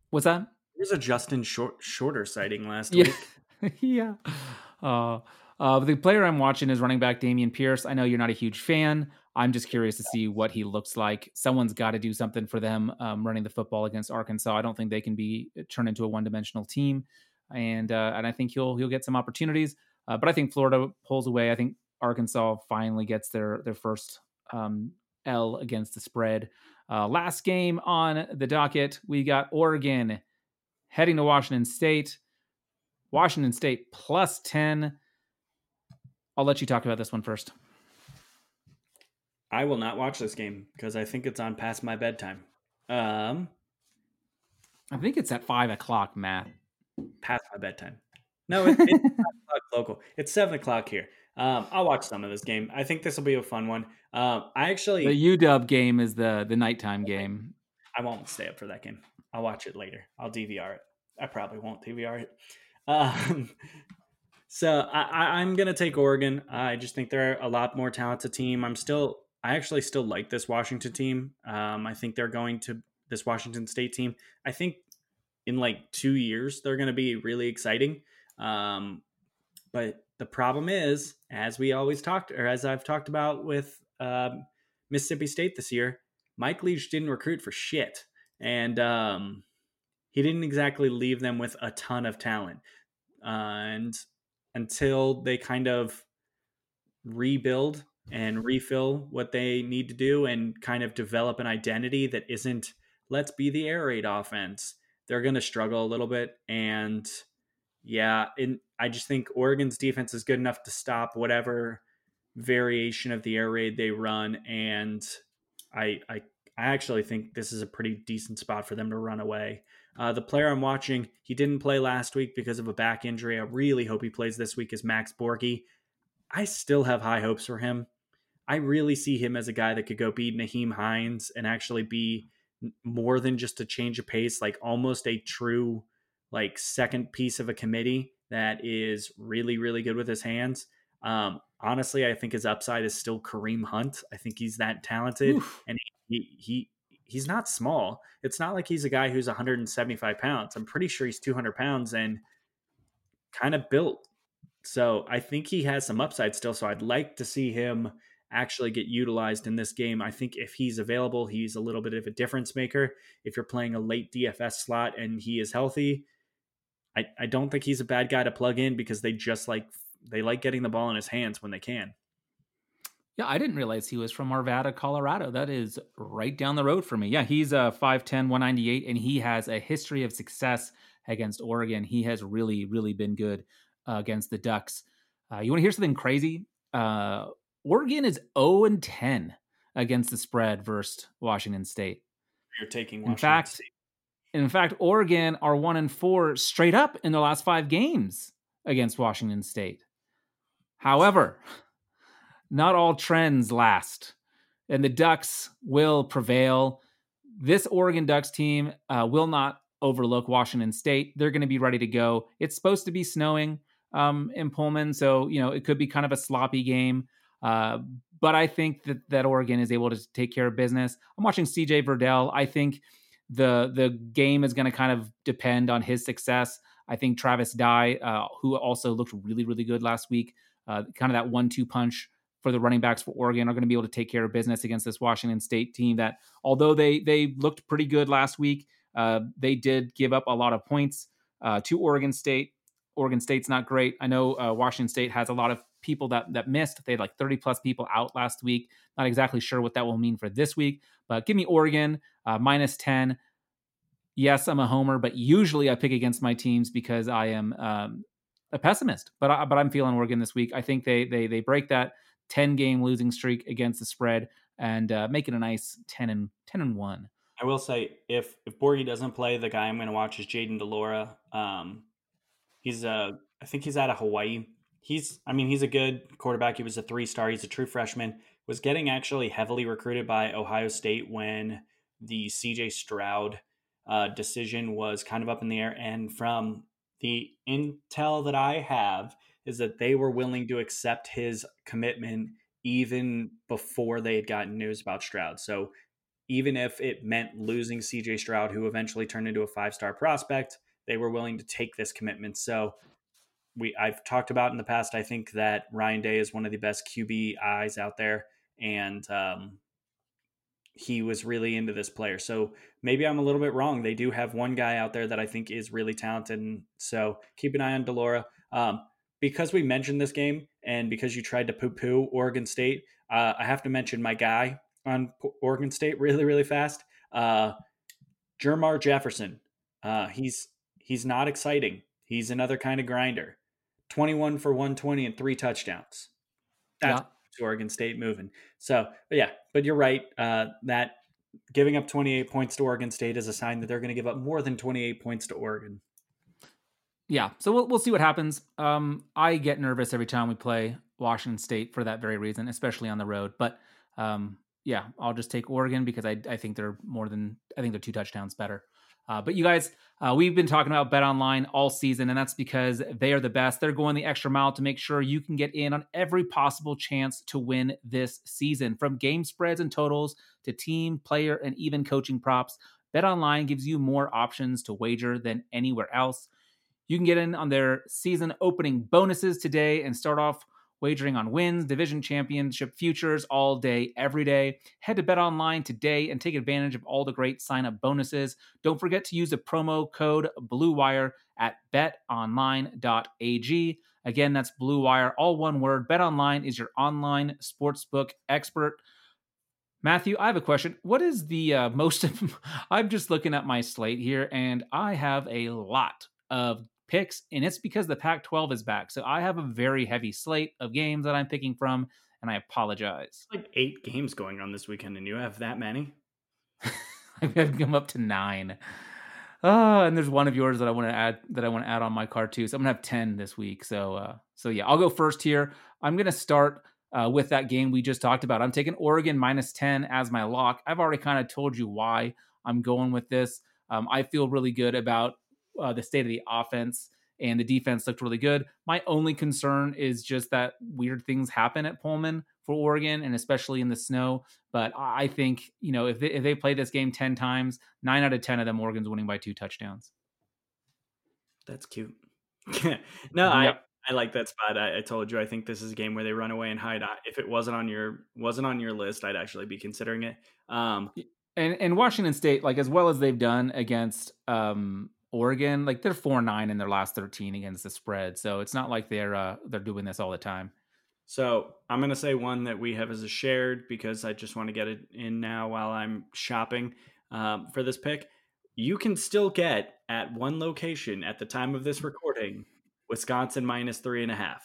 What's that? There's a Justin Short, Shorter sighting last yeah. week. [laughs] yeah. Uh, uh, the player I'm watching is running back Dameon Pierce. I know you're not a huge fan. I'm just curious to see what he looks like. Someone's got to do something for them um, running the football against Arkansas. I don't think they can be uh, turned into a one dimensional team, and uh, and I think he'll he'll get some opportunities. Uh, but I think Florida pulls away. I think Arkansas finally gets their their first um, L against the spread. Uh, last game on the docket, we got Oregon heading to Washington State. Washington State plus ten. I'll let you talk about this one first. I will not watch this game because I think it's on past my bedtime. Um, I think it's at five o'clock, Matt. Past my bedtime. No, it, it's [laughs] local. It's seven o'clock here. Um, I'll watch some of this game. I think this will be a fun one. Um, I actually the UW game is the the nighttime game. I won't stay up for that game. I'll watch it later. I'll DVR it. I probably won't DVR it. [laughs] Um, so I, am going to take Oregon. I just think they're a lot more talented team. I'm still I actually still like this Washington team. Um, I think they're going to this Washington State team. I think in like two years they're going to be really exciting. Um, but the problem is, as we always talked, or as I've talked about with um, Mississippi State this year, Mike Leach didn't recruit for shit, and um, he didn't exactly leave them with a ton of talent. Uh, and until they kind of rebuild and refill what they need to do and kind of develop an identity that isn't let's be the air raid offense they're going to struggle a little bit and yeah and i just think oregon's defense is good enough to stop whatever variation of the air raid they run and i i, I actually think this is a pretty decent spot for them to run away. Uh, the player i'm watching he didn't play last week because of a back injury. I really hope he plays this week is max borghi. I still have high hopes for him. I really see him as a guy that could go beat Nyheim Hines and actually be more than just a change of pace, like almost a true like second piece of a committee that is really really good with his hands. Um, honestly, I think his upside is still Kareem Hunt. I think he's that talented, Oof. and he, he he's not small. It's not like he's a guy who's 175 pounds. I'm pretty sure he's 200 pounds and kind of built. So I think he has some upside still. So I'd like to see him actually get utilized in this game. I think if he's available, he's a little bit of a difference maker. If you're playing a late DFS slot and he is healthy, I, I don't think he's a bad guy to plug in because they just like they like getting the ball in his hands when they can. Yeah, I didn't realize he was from Arvada, Colorado. That is right down the road for me. Yeah, he's a 5'10, 198, and he has a history of success against Oregon. He has really, really been good uh, against the Ducks. Uh, you want to hear something crazy? Uh, Oregon is 0 and 10 against the spread versus Washington State. You're taking Washington in fact, State. In fact, Oregon are 1 and 4 straight up in their last 5 games against Washington State. However, not all trends last, and the Ducks will prevail. This Oregon Ducks team uh, will not overlook Washington State. They're going to be ready to go. It's supposed to be snowing um, in Pullman, so you know it could be kind of a sloppy game. Uh, but I think that that Oregon is able to take care of business. I'm watching CJ Verdell. I think the the game is going to kind of depend on his success. I think Travis Dye, uh, who also looked really really good last week, uh, kind of that one two punch for the running backs for Oregon are going to be able to take care of business against this Washington State team that although they they looked pretty good last week, uh, they did give up a lot of points uh, to Oregon State. Oregon State's not great. I know uh, Washington State has a lot of people that that missed. They had like 30 plus people out last week. Not exactly sure what that will mean for this week, but give me Oregon uh, minus 10. Yes, I'm a homer, but usually I pick against my teams because I am um, a pessimist. But I, but I'm feeling Oregon this week. I think they they they break that 10 game losing streak against the spread and uh, make it a nice 10 and 10 and one. I will say if if Borghi doesn't play, the guy I'm going to watch is Jayden de Laura. Um, He's uh I think he's out of Hawaii. He's I mean, he's a good quarterback. He was a three star. He's a true freshman. Was getting actually heavily recruited by Ohio State when the CJ Stroud uh, decision was kind of up in the air. And from the intel that I have, is that they were willing to accept his commitment even before they had gotten news about Stroud. So even if it meant losing CJ Stroud, who eventually turned into a five star prospect, they were willing to take this commitment. So we I've talked about in the past. I think that Ryan Day is one of the best QB eyes out there, and um, he was really into this player. So maybe I'm a little bit wrong. They do have one guy out there that I think is really talented, and so keep an eye on de Laura. Um, because we mentioned this game, and because you tried to poo-poo Oregon State, uh, I have to mention my guy on Oregon State [laughs] really, really fast. Uh, Jermar Jefferson. Uh, he's He's not exciting. He's another kind of grinder. 21 for 120 and three touchdowns. That's yeah. Oregon State moving. So, yeah, but you're right. Uh, that giving up 28 points to Oregon State is a sign that they're going to give up more than 28 points to Oregon. Yeah, so we'll we'll see what happens. Um, I get nervous every time we play Washington State for that very reason, especially on the road. But um, yeah, I'll just take Oregon because I I think they're more than I think they're two touchdowns better. Uh, but you guys, uh, we've been talking about Bet Online all season, and that's because they are the best. They're going the extra mile to make sure you can get in on every possible chance to win this season. From game spreads and totals to team, player, and even coaching props, Bet Online gives you more options to wager than anywhere else. You can get in on their season opening bonuses today and start off wagering on wins, division championship futures all day, every day. Head to BetOnline today and take advantage of all the great sign up bonuses. Don't forget to use the promo code BLUEWIRE at betonline.ag. Again, that's BLUEWIRE, all one word. BetOnline is your online sportsbook expert. Matthew, I have a question. What is the uh, most? [laughs] I'm just looking at my slate here, and I have a lot of picks, and it's because the Pac 12 is back. So I have a very heavy slate of games that I'm picking from, and I apologize. Like eight games going on this weekend, and you have that many? [laughs] I've come up to nine. Oh, and there's one of yours that I want to add that I want to add on my card too. So I'm gonna have ten this week. So, uh, so yeah, I'll go first here. I'm gonna start uh, with that game we just talked about. I'm taking Oregon minus 10 as my lock. I've already kind of told you why I'm going with this. Um, I feel really good about uh, the state of the offense, and the defense looked really good. My only concern is just that weird things happen at Pullman for Oregon, and especially in the snow. But I think you know if they, if they play this game ten times, nine out of ten of them Oregon's winning by two touchdowns. That's cute. [laughs] no, yep. I like that spot. I, I, told you I think this is a game where they run away and hide. If it wasn't on your wasn't on your list, I'd actually be considering it. Um, and and Washington State, like as well as they've done against um, Oregon, like they're four nine in their last thirteen against the spread. So it's not like they're uh, they're doing this all the time. So I'm gonna say one that we have as a shared because I just want to get it in now while I'm shopping um, for this pick. You can still get at one location at the time of this recording Wisconsin minus three and a half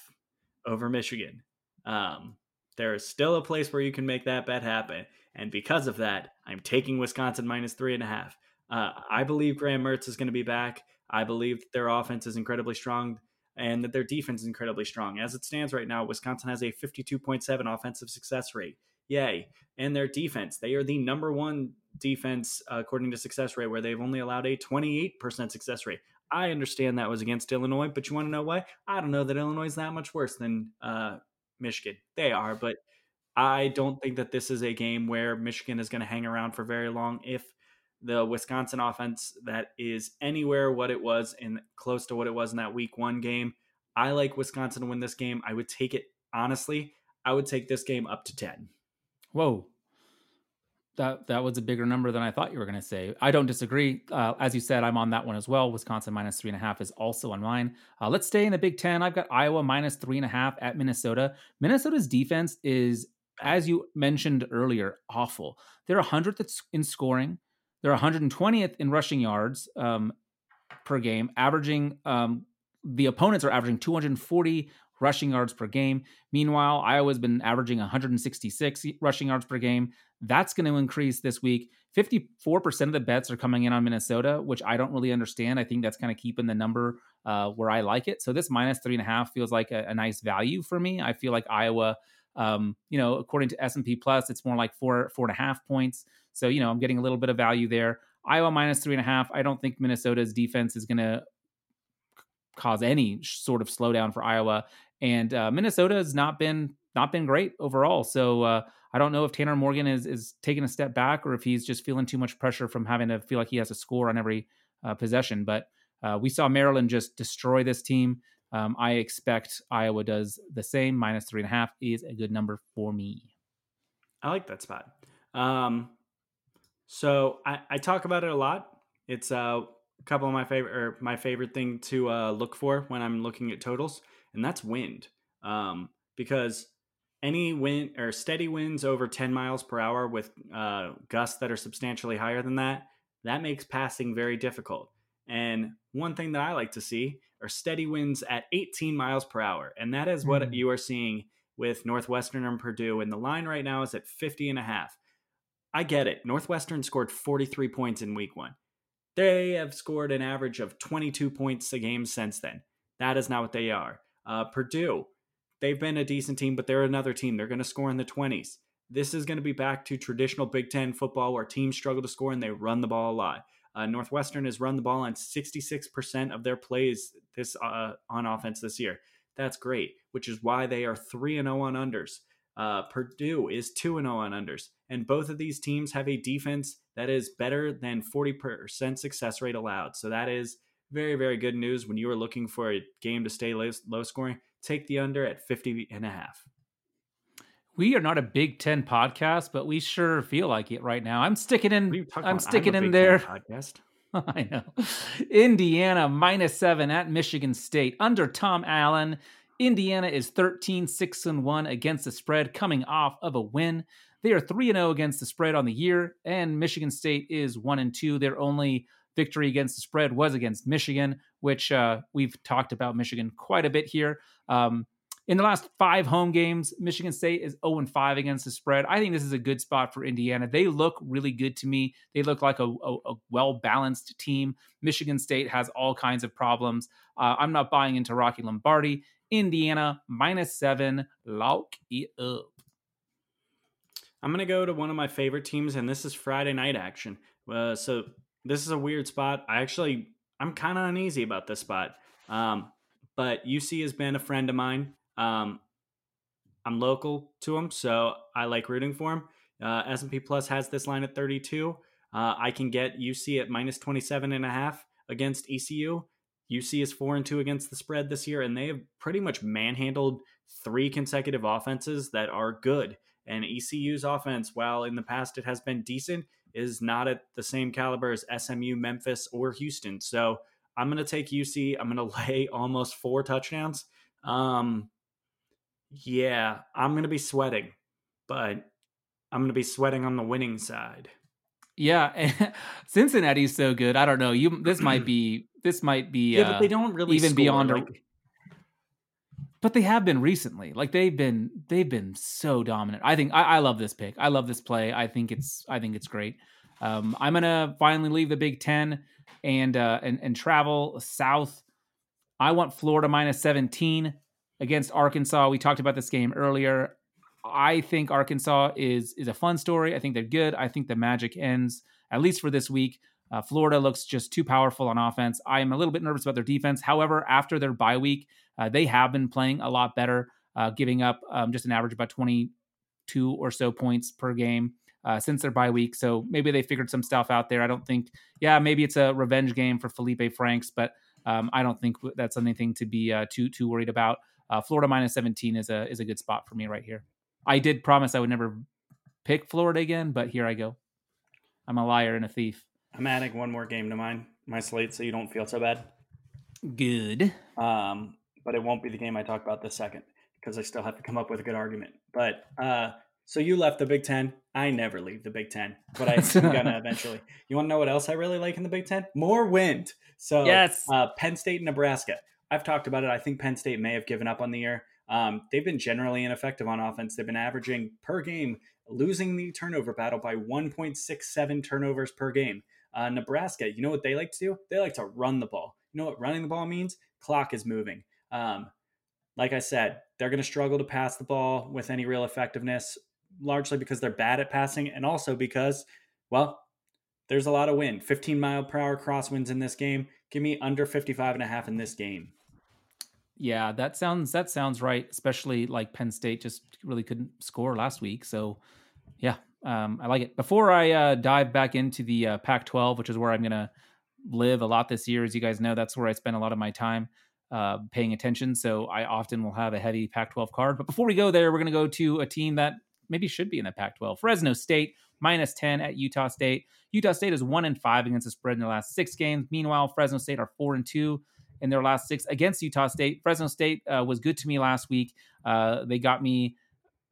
over Michigan. Um, there is still a place where you can make that bet happen. And because of that, I'm taking Wisconsin minus three and a half. Uh, I believe Graham Mertz is going to be back. I believe their offense is incredibly strong and that their defense is incredibly strong. As it stands right now, Wisconsin has a 52.7 offensive success rate. Yay. And their defense, they are the number one defense uh, according to success rate, where they've only allowed a 28% success rate. I understand that was against Illinois, but you want to know why? I don't know that Illinois is that much worse than uh, Michigan. They are, but I don't think that this is a game where Michigan is going to hang around for very long. If the Wisconsin offense that is anywhere what it was in close to what it was in that week one game, I like Wisconsin to win this game. I would take it honestly. I would take this game up to ten. Whoa, that that was a bigger number than I thought you were going to say. I don't disagree. Uh, as you said, I'm on that one as well. Wisconsin minus three and a half is also on mine. Uh, let's stay in the Big Ten. I've got Iowa minus three and a half at Minnesota. Minnesota's defense is, as you mentioned earlier, awful. They're 100th in scoring. They're 120th in rushing yards um, per game, averaging. Um, the opponents are averaging 240 rushing yards per game. Meanwhile, Iowa's been averaging 166 rushing yards per game. That's going to increase this week. 54% of the bets are coming in on Minnesota, which I don't really understand. I think that's kind of keeping the number uh, where I like it. So this minus three and a half feels like a, a nice value for me. I feel like Iowa, um, you know, according to S&P Plus, it's more like four, four and a half points. So, you know, I'm getting a little bit of value there. Iowa minus three and a half. I don't think Minnesota's defense is going to cause any sort of slowdown for Iowa. And uh, Minnesota has not been not been great overall. So uh, I don't know if Tanner Morgan is is taking a step back or if he's just feeling too much pressure from having to feel like he has to score on every uh, possession. But uh, we saw Maryland just destroy this team. Um, I expect Iowa does the same. Minus three and a half is a good number for me. I like that spot. Um, so I, I, talk about it a lot. It's uh, a couple of my favorite or my favorite thing to uh, look for when I'm looking at totals, and that's wind. Um, because any wind or steady winds over 10 miles per hour with uh, gusts that are substantially higher than that, that makes passing very difficult. And one thing that I like to see are steady winds at 18 miles per hour. And that is what mm. you are seeing with Northwestern and Purdue. And the line right now is at 50 and a half. I get it. Northwestern scored 43 points in week one. They have scored an average of 22 points a game since then. That is not what they are. Uh, Purdue, they've been a decent team, but they're another team. They're going to score in the 20s. This is going to be back to traditional Big Ten football where teams struggle to score and they run the ball a lot. Uh, Northwestern has run the ball on 66% of their plays this uh, on offense this year. That's great, which is why they are 3 and 0 on unders. Uh, Purdue is 2 and 0 on unders. And both of these teams have a defense that is better than 40% success rate allowed. So that is very, very good news when you are looking for a game to stay low, low scoring. Take the under at 50 and a half. We are not a Big Ten podcast, but we sure feel like it right now. I'm sticking in. I'm about? sticking I'm in there. Podcast. [laughs] I know. Indiana minus seven at Michigan State under Tom Allen. Indiana is 13 6 and 1 against the spread, coming off of a win. They are 3 0 against the spread on the year, and Michigan State is 1 and 2. Their only victory against the spread was against Michigan, which uh, we've talked about Michigan quite a bit here. Um, in the last five home games, Michigan State is 0 5 against the spread. I think this is a good spot for Indiana. They look really good to me. They look like a, a, a well balanced team. Michigan State has all kinds of problems. Uh, I'm not buying into Rocky Lombardi. Indiana minus seven. Lock it up. I'm going to go to one of my favorite teams, and this is Friday night action. Uh, so this is a weird spot. I actually, I'm kind of uneasy about this spot. Um, but UC has been a friend of mine. Um, I'm local to him, so I like rooting for him. Uh, S&P Plus has this line at 32. Uh, I can get UC at minus 27 and a half against ECU. UC is four and two against the spread this year, and they have pretty much manhandled three consecutive offenses that are good. And ECU's offense, while in the past it has been decent, is not at the same caliber as SMU, Memphis, or Houston. So I'm going to take UC. I'm going [laughs] to lay almost four touchdowns. Um, yeah, I'm going to be sweating, but I'm going to be sweating on the winning side. Yeah, [laughs] Cincinnati's so good. I don't know. You this might [clears throat] be this might be yeah, uh, but they don't really even score, beyond. Like... A, but they have been recently. Like they've been they've been so dominant. I think I, I love this pick. I love this play. I think it's I think it's great. Um, I'm gonna finally leave the Big Ten and uh, and and travel south. I want Florida minus 17 against Arkansas. We talked about this game earlier. I think Arkansas is is a fun story. I think they're good. I think the magic ends at least for this week. Uh, Florida looks just too powerful on offense. I am a little bit nervous about their defense. However, after their bye week, uh, they have been playing a lot better, uh, giving up um, just an average about 22 or so points per game uh, since their bye week. So maybe they figured some stuff out there. I don't think, yeah, maybe it's a revenge game for Felipe Franks, but um, I don't think that's anything to be uh, too too worried about. Uh, Florida minus 17 is a is a good spot for me right here. I did promise I would never pick Florida again, but here I go. I'm a liar and a thief. I'm adding one more game to mine, my slate, so you don't feel so bad. Good. Um, but it won't be the game I talk about this second because I still have to come up with a good argument. But uh, so you left the Big Ten. I never leave the Big Ten, but I'm [laughs] gonna eventually. You want to know what else I really like in the Big Ten? More wind. So yes, uh, Penn State Nebraska. I've talked about it. I think Penn State may have given up on the year. Um, they've been generally ineffective on offense. They've been averaging per game, losing the turnover battle by 1.67 turnovers per game. Uh, Nebraska, you know what they like to do? They like to run the ball. You know what running the ball means? Clock is moving. Um, like I said, they're going to struggle to pass the ball with any real effectiveness, largely because they're bad at passing and also because, well, there's a lot of wind. 15 mile per hour crosswinds in this game. Give me under 55 and a half in this game. Yeah, that sounds that sounds right. Especially like Penn State just really couldn't score last week. So, yeah, um, I like it. Before I uh, dive back into the uh, Pac-12, which is where I'm to live a lot this year, as you guys know, that's where I spend a lot of my time uh, paying attention. So I often will have a heavy Pac-12 card. But before we go there, we're to go to a team that maybe should be in the Pac-12. Fresno State minus 10 at Utah State. Utah State is one and five against the spread in the last six games. Meanwhile, Fresno State are four and two in their last six against Utah State. Fresno State uh, was good to me last week. Uh, they got me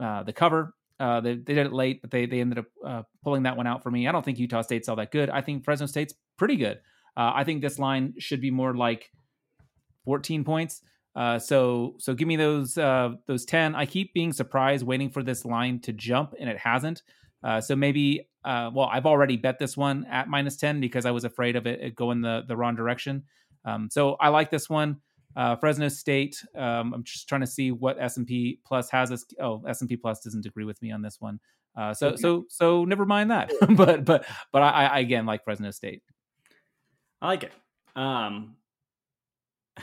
uh, the cover uh, they, they did it late, but they they ended up uh, pulling that one out for me. I don't think Utah State's all that good. I think Fresno State's pretty good. Uh, I think this line should be more like 14 points. Uh, so so give me those uh, those 10. I keep being surprised, waiting for this line to jump, and it hasn't. Uh, so maybe well, I've already bet this one at minus 10 because I was afraid of it, it going the the wrong direction. Um, so I like this one. Uh, Fresno State. Um, I'm just trying to see what S and P Plus has us. Oh, S and P Plus doesn't agree with me on this one. Uh, so okay. so so never mind that. [laughs] [laughs] but but but I, I, again like Fresno State. I like it. Um, [laughs]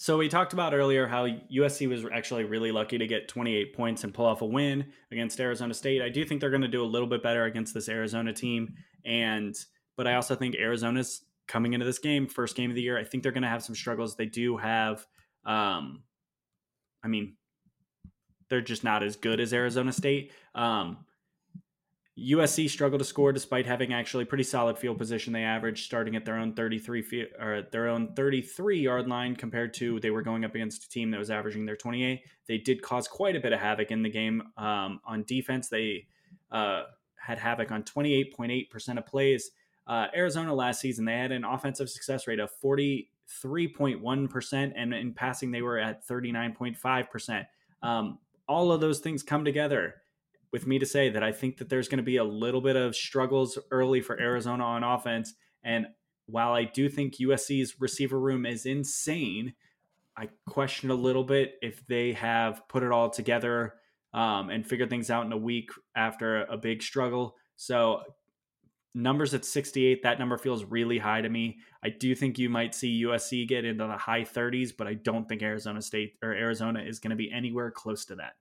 So we talked about earlier how USC was actually really lucky to get 28 points and pull off a win against Arizona State. I do think they're going to do a little bit better against this Arizona team, and but I also think Arizona's coming into this game, first game of the year. I think they're going to have some struggles. They do have, um, I mean, they're just not as good as Arizona State. Um, USC struggled to score despite having actually pretty solid field position. They averaged starting at their own 33 feet or their own 33 yard line compared to they were going up against a team that was averaging their 28. They did cause quite a bit of havoc in the game um, on defense. They uh, had havoc on 28.8% of plays. Uh, Arizona last season they had an offensive success rate of 43.1% and in passing they were at 39.5%. Um, all of those things come together with me to say that I think that there's going to be a little bit of struggles early for Arizona on offense. And while I do think USC's receiver room is insane, I question a little bit if they have put it all together um, and figured things out in a week after a big struggle. So numbers at 68, that number feels really high to me. I do think you might see USC get into the high 30s, but I don't think Arizona State or Arizona is going to be anywhere close to that.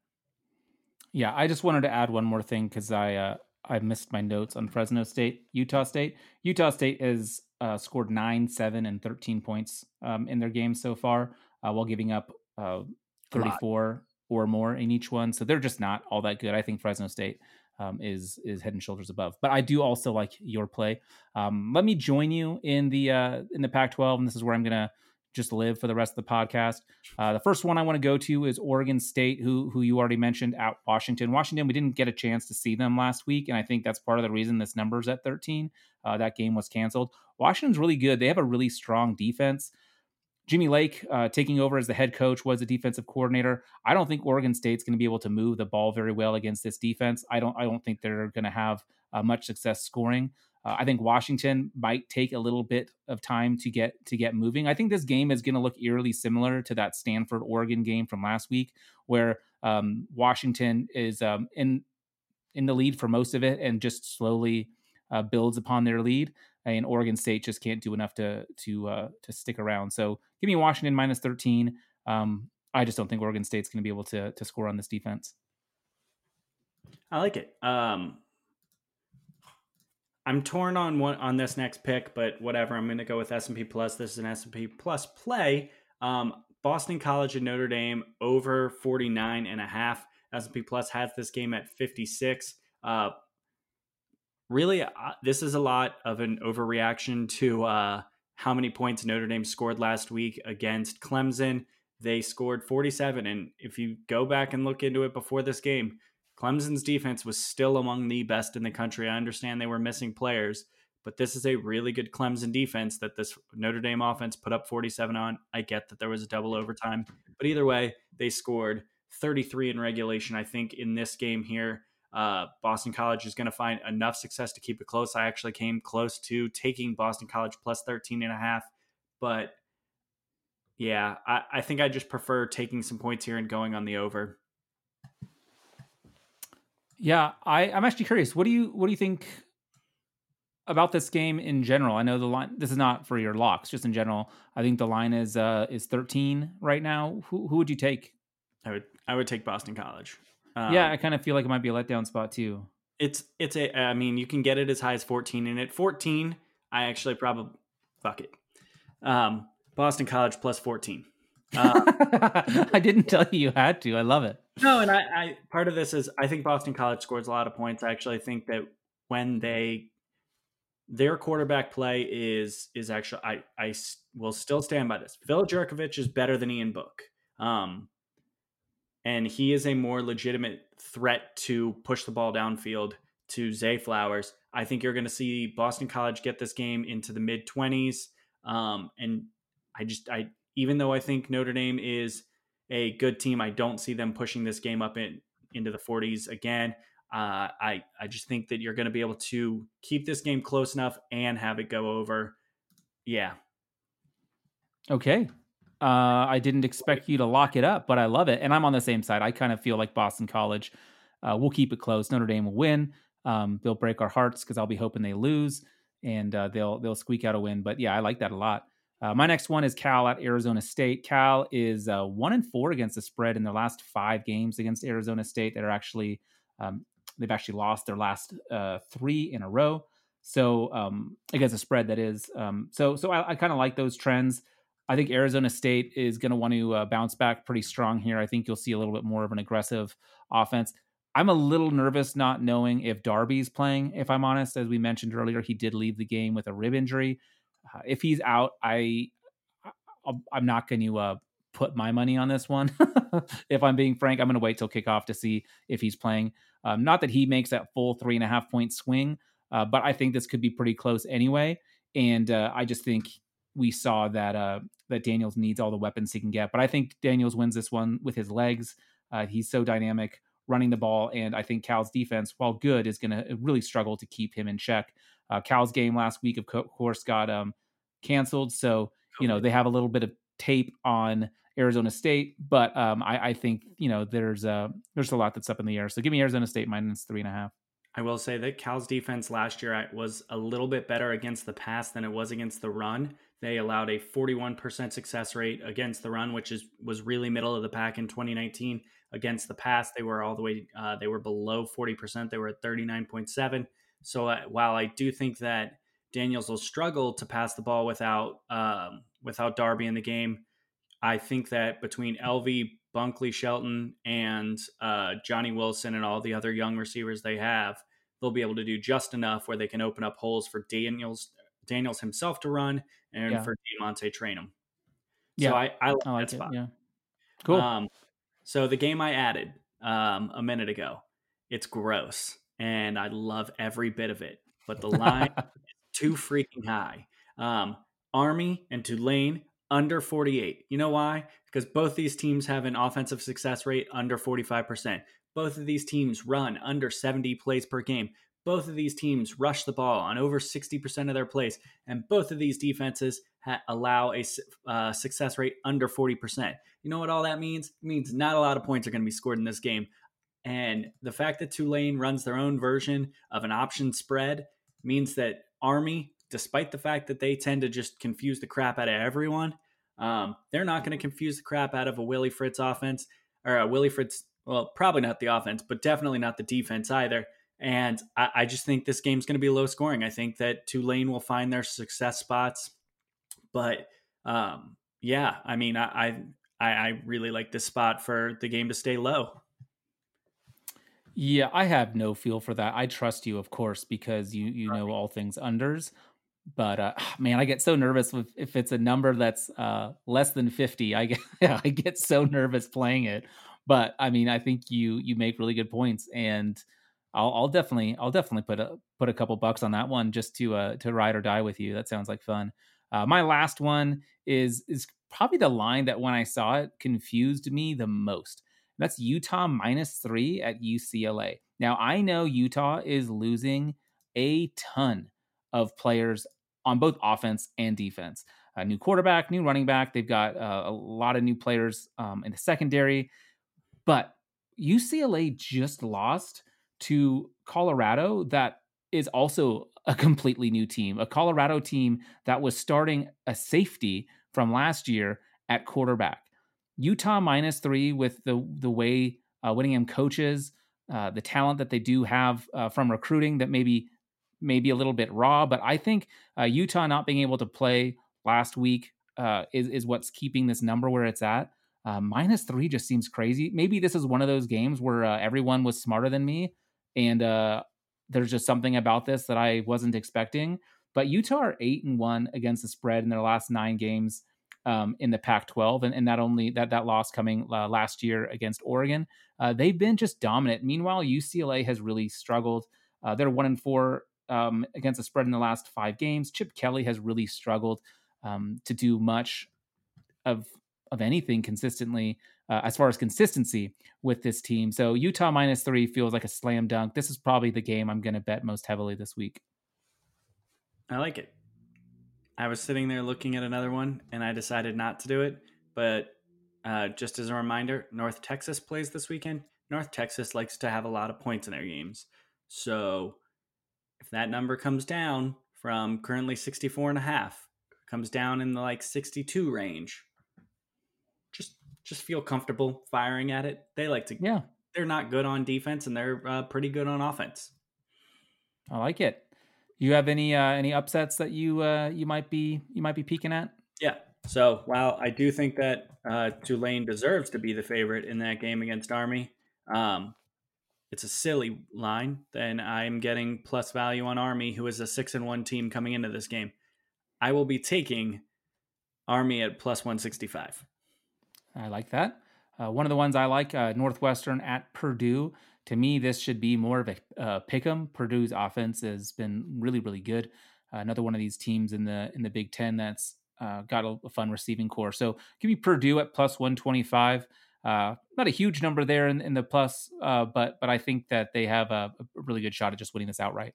Yeah, I just wanted to add one more thing because I uh, I missed my notes on Fresno State, Utah State. Utah State has uh, scored nine, seven, and thirteen points um, in their games so far, uh, while giving up uh, thirty-four or more in each one. So they're just not all that good. I think Fresno State um, is is head and shoulders above. But I do also like your play. Um, let me join you in the uh, in the Pac-12, and this is where I'm gonna just live for the rest of the podcast. Uh, the first one I want to go to is Oregon State, who who you already mentioned out Washington. Washington, we didn't get a chance to see them last week, and I think that's part of the reason this number's at 13. Uh, that game was canceled. Washington's really good. They have a really strong defense. Jimmy Lake uh, taking over as the head coach was a defensive coordinator. I don't think Oregon State's going to be able to move the ball very well against this defense. I don't. I don't think they're going to have uh, much success scoring. Uh, I think Washington might take a little bit of time to get to get moving. I think this game is going to look eerily similar to that Stanford Oregon game from last week, where um, Washington is um, in in the lead for most of it and just slowly uh, builds upon their lead. And Oregon State just can't do enough to to uh, to stick around. So give me Washington minus thirteen. Um, I just don't think Oregon State's going to be able to to score on this defense. I like it. Um, I'm torn on one on this next pick, but whatever. I'm going to go with S&P Plus. This is an S&P Plus play. Um, Boston College and Notre Dame over 49 and a half. S&P Plus has this game at 56. Uh, really, uh, this is a lot of an overreaction to uh, how many points Notre Dame scored last week against Clemson. They scored 47, and if you go back and look into it before this game, Clemson's defense was still among the best in the country. I understand they were missing players, but this is a really good Clemson defense that this Notre Dame offense put up 47 on. I get that there was a double overtime, but either way, they scored 33 in regulation. I think in this game here, uh, Boston College is going to find enough success to keep it close. I actually came close to taking Boston College plus 13 and a half, but yeah, I, I think I just prefer taking some points here and going on the over. Yeah, I, I'm actually curious. What do you what do you think about this game in general? I know the line. This is not for your locks, just in general. I think the line is uh is 13 right now. Who who would you take? I would I would take Boston College. Um, yeah, I kind of feel like it might be a letdown spot too. It's it's a. I mean, you can get it as high as 14, and at 14, I actually probably fuck it. Um, Boston College plus 14. Uh, [laughs] I didn't tell you you had to. I love it. No, and I, I part of this is I think Boston College scores a lot of points. I actually think that when they their quarterback play is is actually I I will still stand by this. Phil Jurkovec is better than Ian Book. Um, and he is a more legitimate threat to push the ball downfield to Zay Flowers. I think you're going to see Boston College get this game into the mid 20s. Um, and I just I even though I think Notre Dame is a good team, I don't see them pushing this game up in, into the 40s again. Uh, I I just think that you're going to be able to keep this game close enough and have it go over. Yeah. Okay. Uh, I didn't expect you to lock it up, but I love it, and I'm on the same side. I kind of feel like Boston College uh, will keep it close. Notre Dame will win. Um, they'll break our hearts because I'll be hoping they lose, and uh, they'll they'll squeak out a win. But yeah, I like that a lot. Uh, my next one is Cal at Arizona State. Cal is uh, one and four against the spread in their last five games against Arizona State. That are actually um, they've actually lost their last uh, three in a row. So um, against a spread that is. Um, so so I, I kind of like those trends. I think Arizona State is going to want to uh, bounce back pretty strong here. I think you'll see a little bit more of an aggressive offense. I'm a little nervous not knowing if Darby's playing. If I'm honest, as we mentioned earlier, he did leave the game with a rib injury. Uh, if he's out, I i am not going to uh, put my money on this one. [laughs] if I'm being frank, I'm going to wait till kickoff to see if he's playing. Um, not that he makes that full three and a half point swing, uh, but I think this could be pretty close anyway. And uh, I just think we saw that uh, that Daniels needs all the weapons he can get. But I think Daniels wins this one with his legs. Uh, he's so dynamic running the ball, and I think Cal's defense, while good, is going to really struggle to keep him in check. Uh, Cal's game last week, of course, got um, canceled, so you know they have a little bit of tape on Arizona State, but um, I, I, think you know there's a there's a lot that's up in the air. So give me Arizona State minus three and a half. I will say that Cal's defense last year was a little bit better against the pass than it was against the run. They allowed a 41% success rate against the run, which is was really middle of the pack in 2019. Against the pass, they were all the way uh, they were below 40%. They were at 39.7. So uh, while I do think that Daniels will struggle to pass the ball without um, without Darby in the game, I think that between LV Bunkley Shelton and uh, Johnny Wilson and all the other young receivers they have, they'll be able to do just enough where they can open up holes for Daniels Daniels himself to run and yeah. for DeaMonte Trayanum. Yeah, so I, I like, I like that spot. Yeah, cool. Um, so the game I added um, a minute ago, it's gross, and I love every bit of it, but the line [laughs] is too freaking high. Um, Army and Tulane under 48. You know why? Because both these teams have an offensive success rate under 45%. Both of these teams run under 70 plays per game. Both of these teams rush the ball on over 60% of their plays. And both of these defenses ha- allow a uh, success rate under 40%. You know what all that means? It means not a lot of points are going to be scored in this game. And the fact that Tulane runs their own version of an option spread means that Army, despite the fact that they tend to just confuse the crap out of everyone, um, they're not going to confuse the crap out of a Willie Fritz offense or a Willie Fritz well, probably not the offense, but definitely not the defense either. And I, I just think this game's going to be low scoring. I think that Tulane will find their success spots, but um, yeah, I mean, I, I I really like this spot for the game to stay low. Yeah, I have no feel for that. I trust you, of course, because you you know all things unders. But uh, [sighs] man, I get so nervous if, if it's a number that's uh, less than fifty. I get [laughs] I get so nervous playing it. But I mean, I think you you make really good points, and I'll, I'll definitely I'll definitely put a put a couple bucks on that one just to uh to ride or die with you. That sounds like fun. Uh, my last one is is probably the line that when I saw it confused me the most. That's Utah minus three at UCLA. Now I know Utah is losing a ton of players on both offense and defense. A new quarterback, new running back. They've got uh, a lot of new players um, in the secondary. But UCLA just lost to Colorado, that is also a completely new team, a Colorado team that was starting a safety from last year at quarterback. Utah minus three with the the way uh, coaches, uh, the talent that they do have uh, from recruiting that maybe maybe a little bit raw, but I think uh, Utah not being able to play last week uh, is is what's keeping this number where it's at. Uh, minus three just seems crazy. Maybe this is one of those games where uh, everyone was smarter than me, and uh, there's just something about this that I wasn't expecting. But Utah are eight and one against the spread in their last nine games um, in the Pac-12, and, and that only that that loss coming uh, last year against Oregon. Uh, they've been just dominant. Meanwhile, UCLA has really struggled. Uh, they're one and four um, against the spread in the last five games. Chip Kelly has really struggled um, to do much of of anything consistently uh, as far as consistency with this team. So Utah minus three feels like a slam dunk. This is probably the game I'm going to bet most heavily this week. I like it. I was sitting there looking at another one and I decided not to do it. But uh, just as a reminder, North Texas plays this weekend. North Texas likes to have a lot of points in their games. So if that number comes down from currently 64 and a half comes down in the like 62 range. Just feel comfortable firing at it. They like to Yeah. They're not good on defense and they're uh, pretty good on offense. I like it. You have any uh, any upsets that you uh, you might be you might be peeking at? Yeah. So while I do think that uh, Tulane deserves to be the favorite in that game against Army, um, it's a silly line. Then I'm getting plus value on Army, who is a six and one team coming into this game. I will be taking Army at plus one sixty five. I like that. Uh, one of the ones I like, uh, Northwestern at Purdue. To me, this should be more of a uh, pick 'em. Purdue's offense has been really, really good. Uh, another one of these teams in the in the Big Ten that's uh, got a, a, fun receiving core. So give me Purdue at plus one twenty five. Uh, not a huge number there in, in the plus, uh, but but I think that they have a, a really good shot at just winning this outright.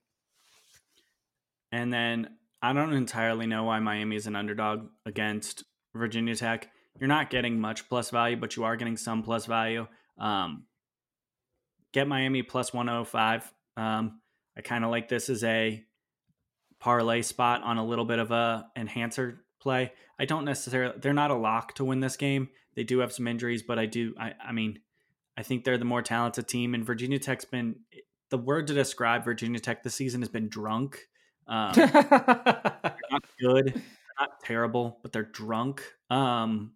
And then I don't entirely know why Miami is an underdog against Virginia Tech. You're not getting much plus value, but you are getting some plus value. Um, get Miami plus 105. Um, I kind of like this as a parlay spot on a little bit of a enhancer play. I don't necessarily they're not a lock to win this game. They do have some injuries, but I do I, I mean I think they're the more talented team and Virginia Tech's been the word to describe Virginia Tech this season has been drunk. Um, [laughs] not good, not terrible, but they're drunk. Um,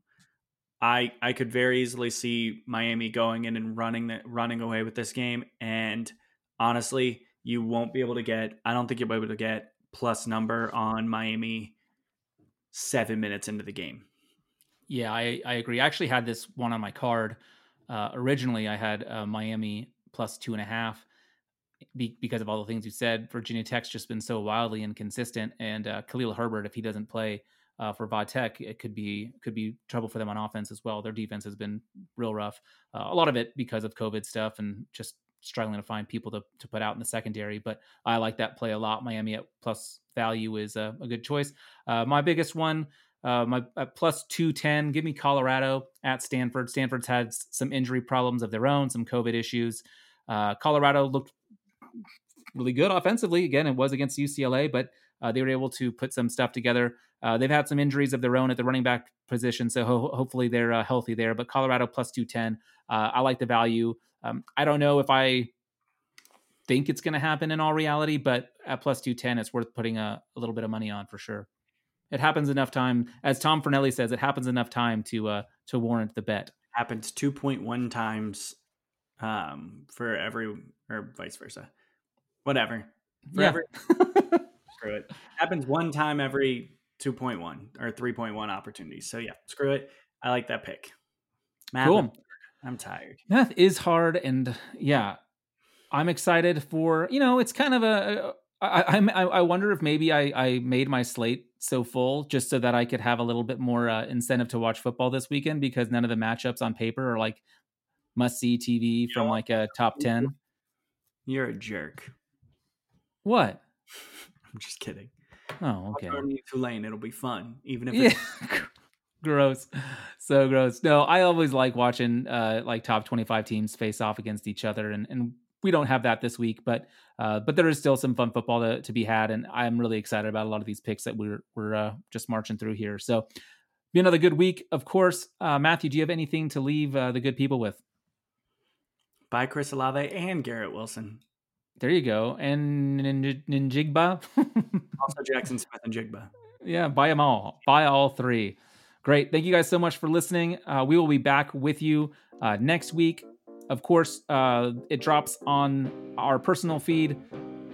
I I could very easily see Miami going in and running the, running away with this game. And honestly, you won't be able to get. I don't think you'll be able to get plus number on Miami seven minutes into the game. Yeah, I, I agree. I actually had this one on my card. Uh, originally, I had uh, Miami plus two and a half be, because of all the things you said. Virginia Tech's just been so wildly inconsistent, and uh, Khalil Herbert, if he doesn't play uh, for Tech, it could be could be trouble for them on offense as well. Their defense has been real rough. Uh, a lot of it because of COVID stuff and just struggling to find people to, to put out in the secondary. But I like that play a lot. Miami at plus value is a, a good choice. Uh, my biggest one, uh, my at plus 210, give me Colorado at Stanford. Stanford's had some injury problems of their own, some COVID issues. Uh, Colorado looked really good offensively. Again, it was against UCLA, but uh, they were able to put some stuff together. Uh, they've had some injuries of their own at the running back position, so ho- hopefully they're uh, healthy there. But Colorado plus 210, uh, I like the value. Um, I don't know if I think it's going to happen in all reality, but at plus 210, it's worth putting a, a, little bit of money on for sure. It happens enough time, as Tom Fornelli says, it happens enough time to uh, to warrant the bet. Happens 2.1 times um, for every, or vice versa. Whatever. For yeah. [laughs] screw it. Happens one time every 2.1 or 3.1 opportunities. So yeah, screw it. I like that pick. Math, cool. I'm tired. Math is hard, and yeah, I'm excited for. You know, it's kind of a. I, I, I wonder if maybe I, I made my slate so full just so that I could have a little bit more uh, incentive to watch football this weekend because none of the matchups on paper are like must see TV from like a top 10. You're a jerk. What? [laughs] I'm just kidding. Oh, okay. Tulane, it'll be fun, even if yeah. [laughs] gross, so gross. No, I always like watching uh, like top twenty-five teams face off against each other, and and we don't have that this week, but uh, but there is still some fun football to, to be had, and I'm really excited about a lot of these picks that we're we're uh, just marching through here. So be another good week, of course. Uh, Matthew, do you have anything to leave uh, the good people with? Bye, Chris Olave and Garrett Wilson. There you go. And Njigba. [laughs] also Jaxon Smith-Njigba. Yeah, buy them all. Buy all three. Great. Thank you guys so much for listening. Uh, we will be back with you uh, next week. Of course, uh, it drops on our personal feed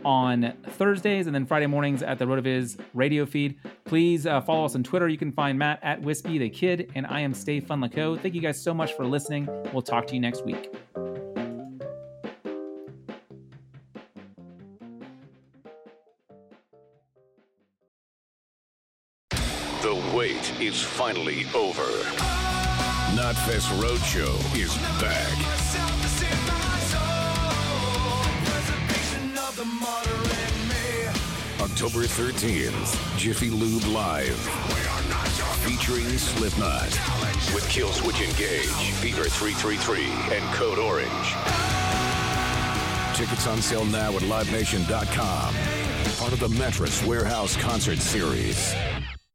on Thursdays and then Friday mornings at the RotoViz radio feed. Please uh, follow us on Twitter. You can find Matt at Wispy the Kid, and I am Stay Fun Laco. Thank you guys so much for listening. We'll talk to you next week. Is finally over. Knotfest Roadshow is back. October 13th, Jiffy Lube Live. Featuring Slipknot. With Killswitch Engage, Fever 333, and Code Orange. Tickets on sale now at LiveNation.com. Part of the Mattress Warehouse Concert Series.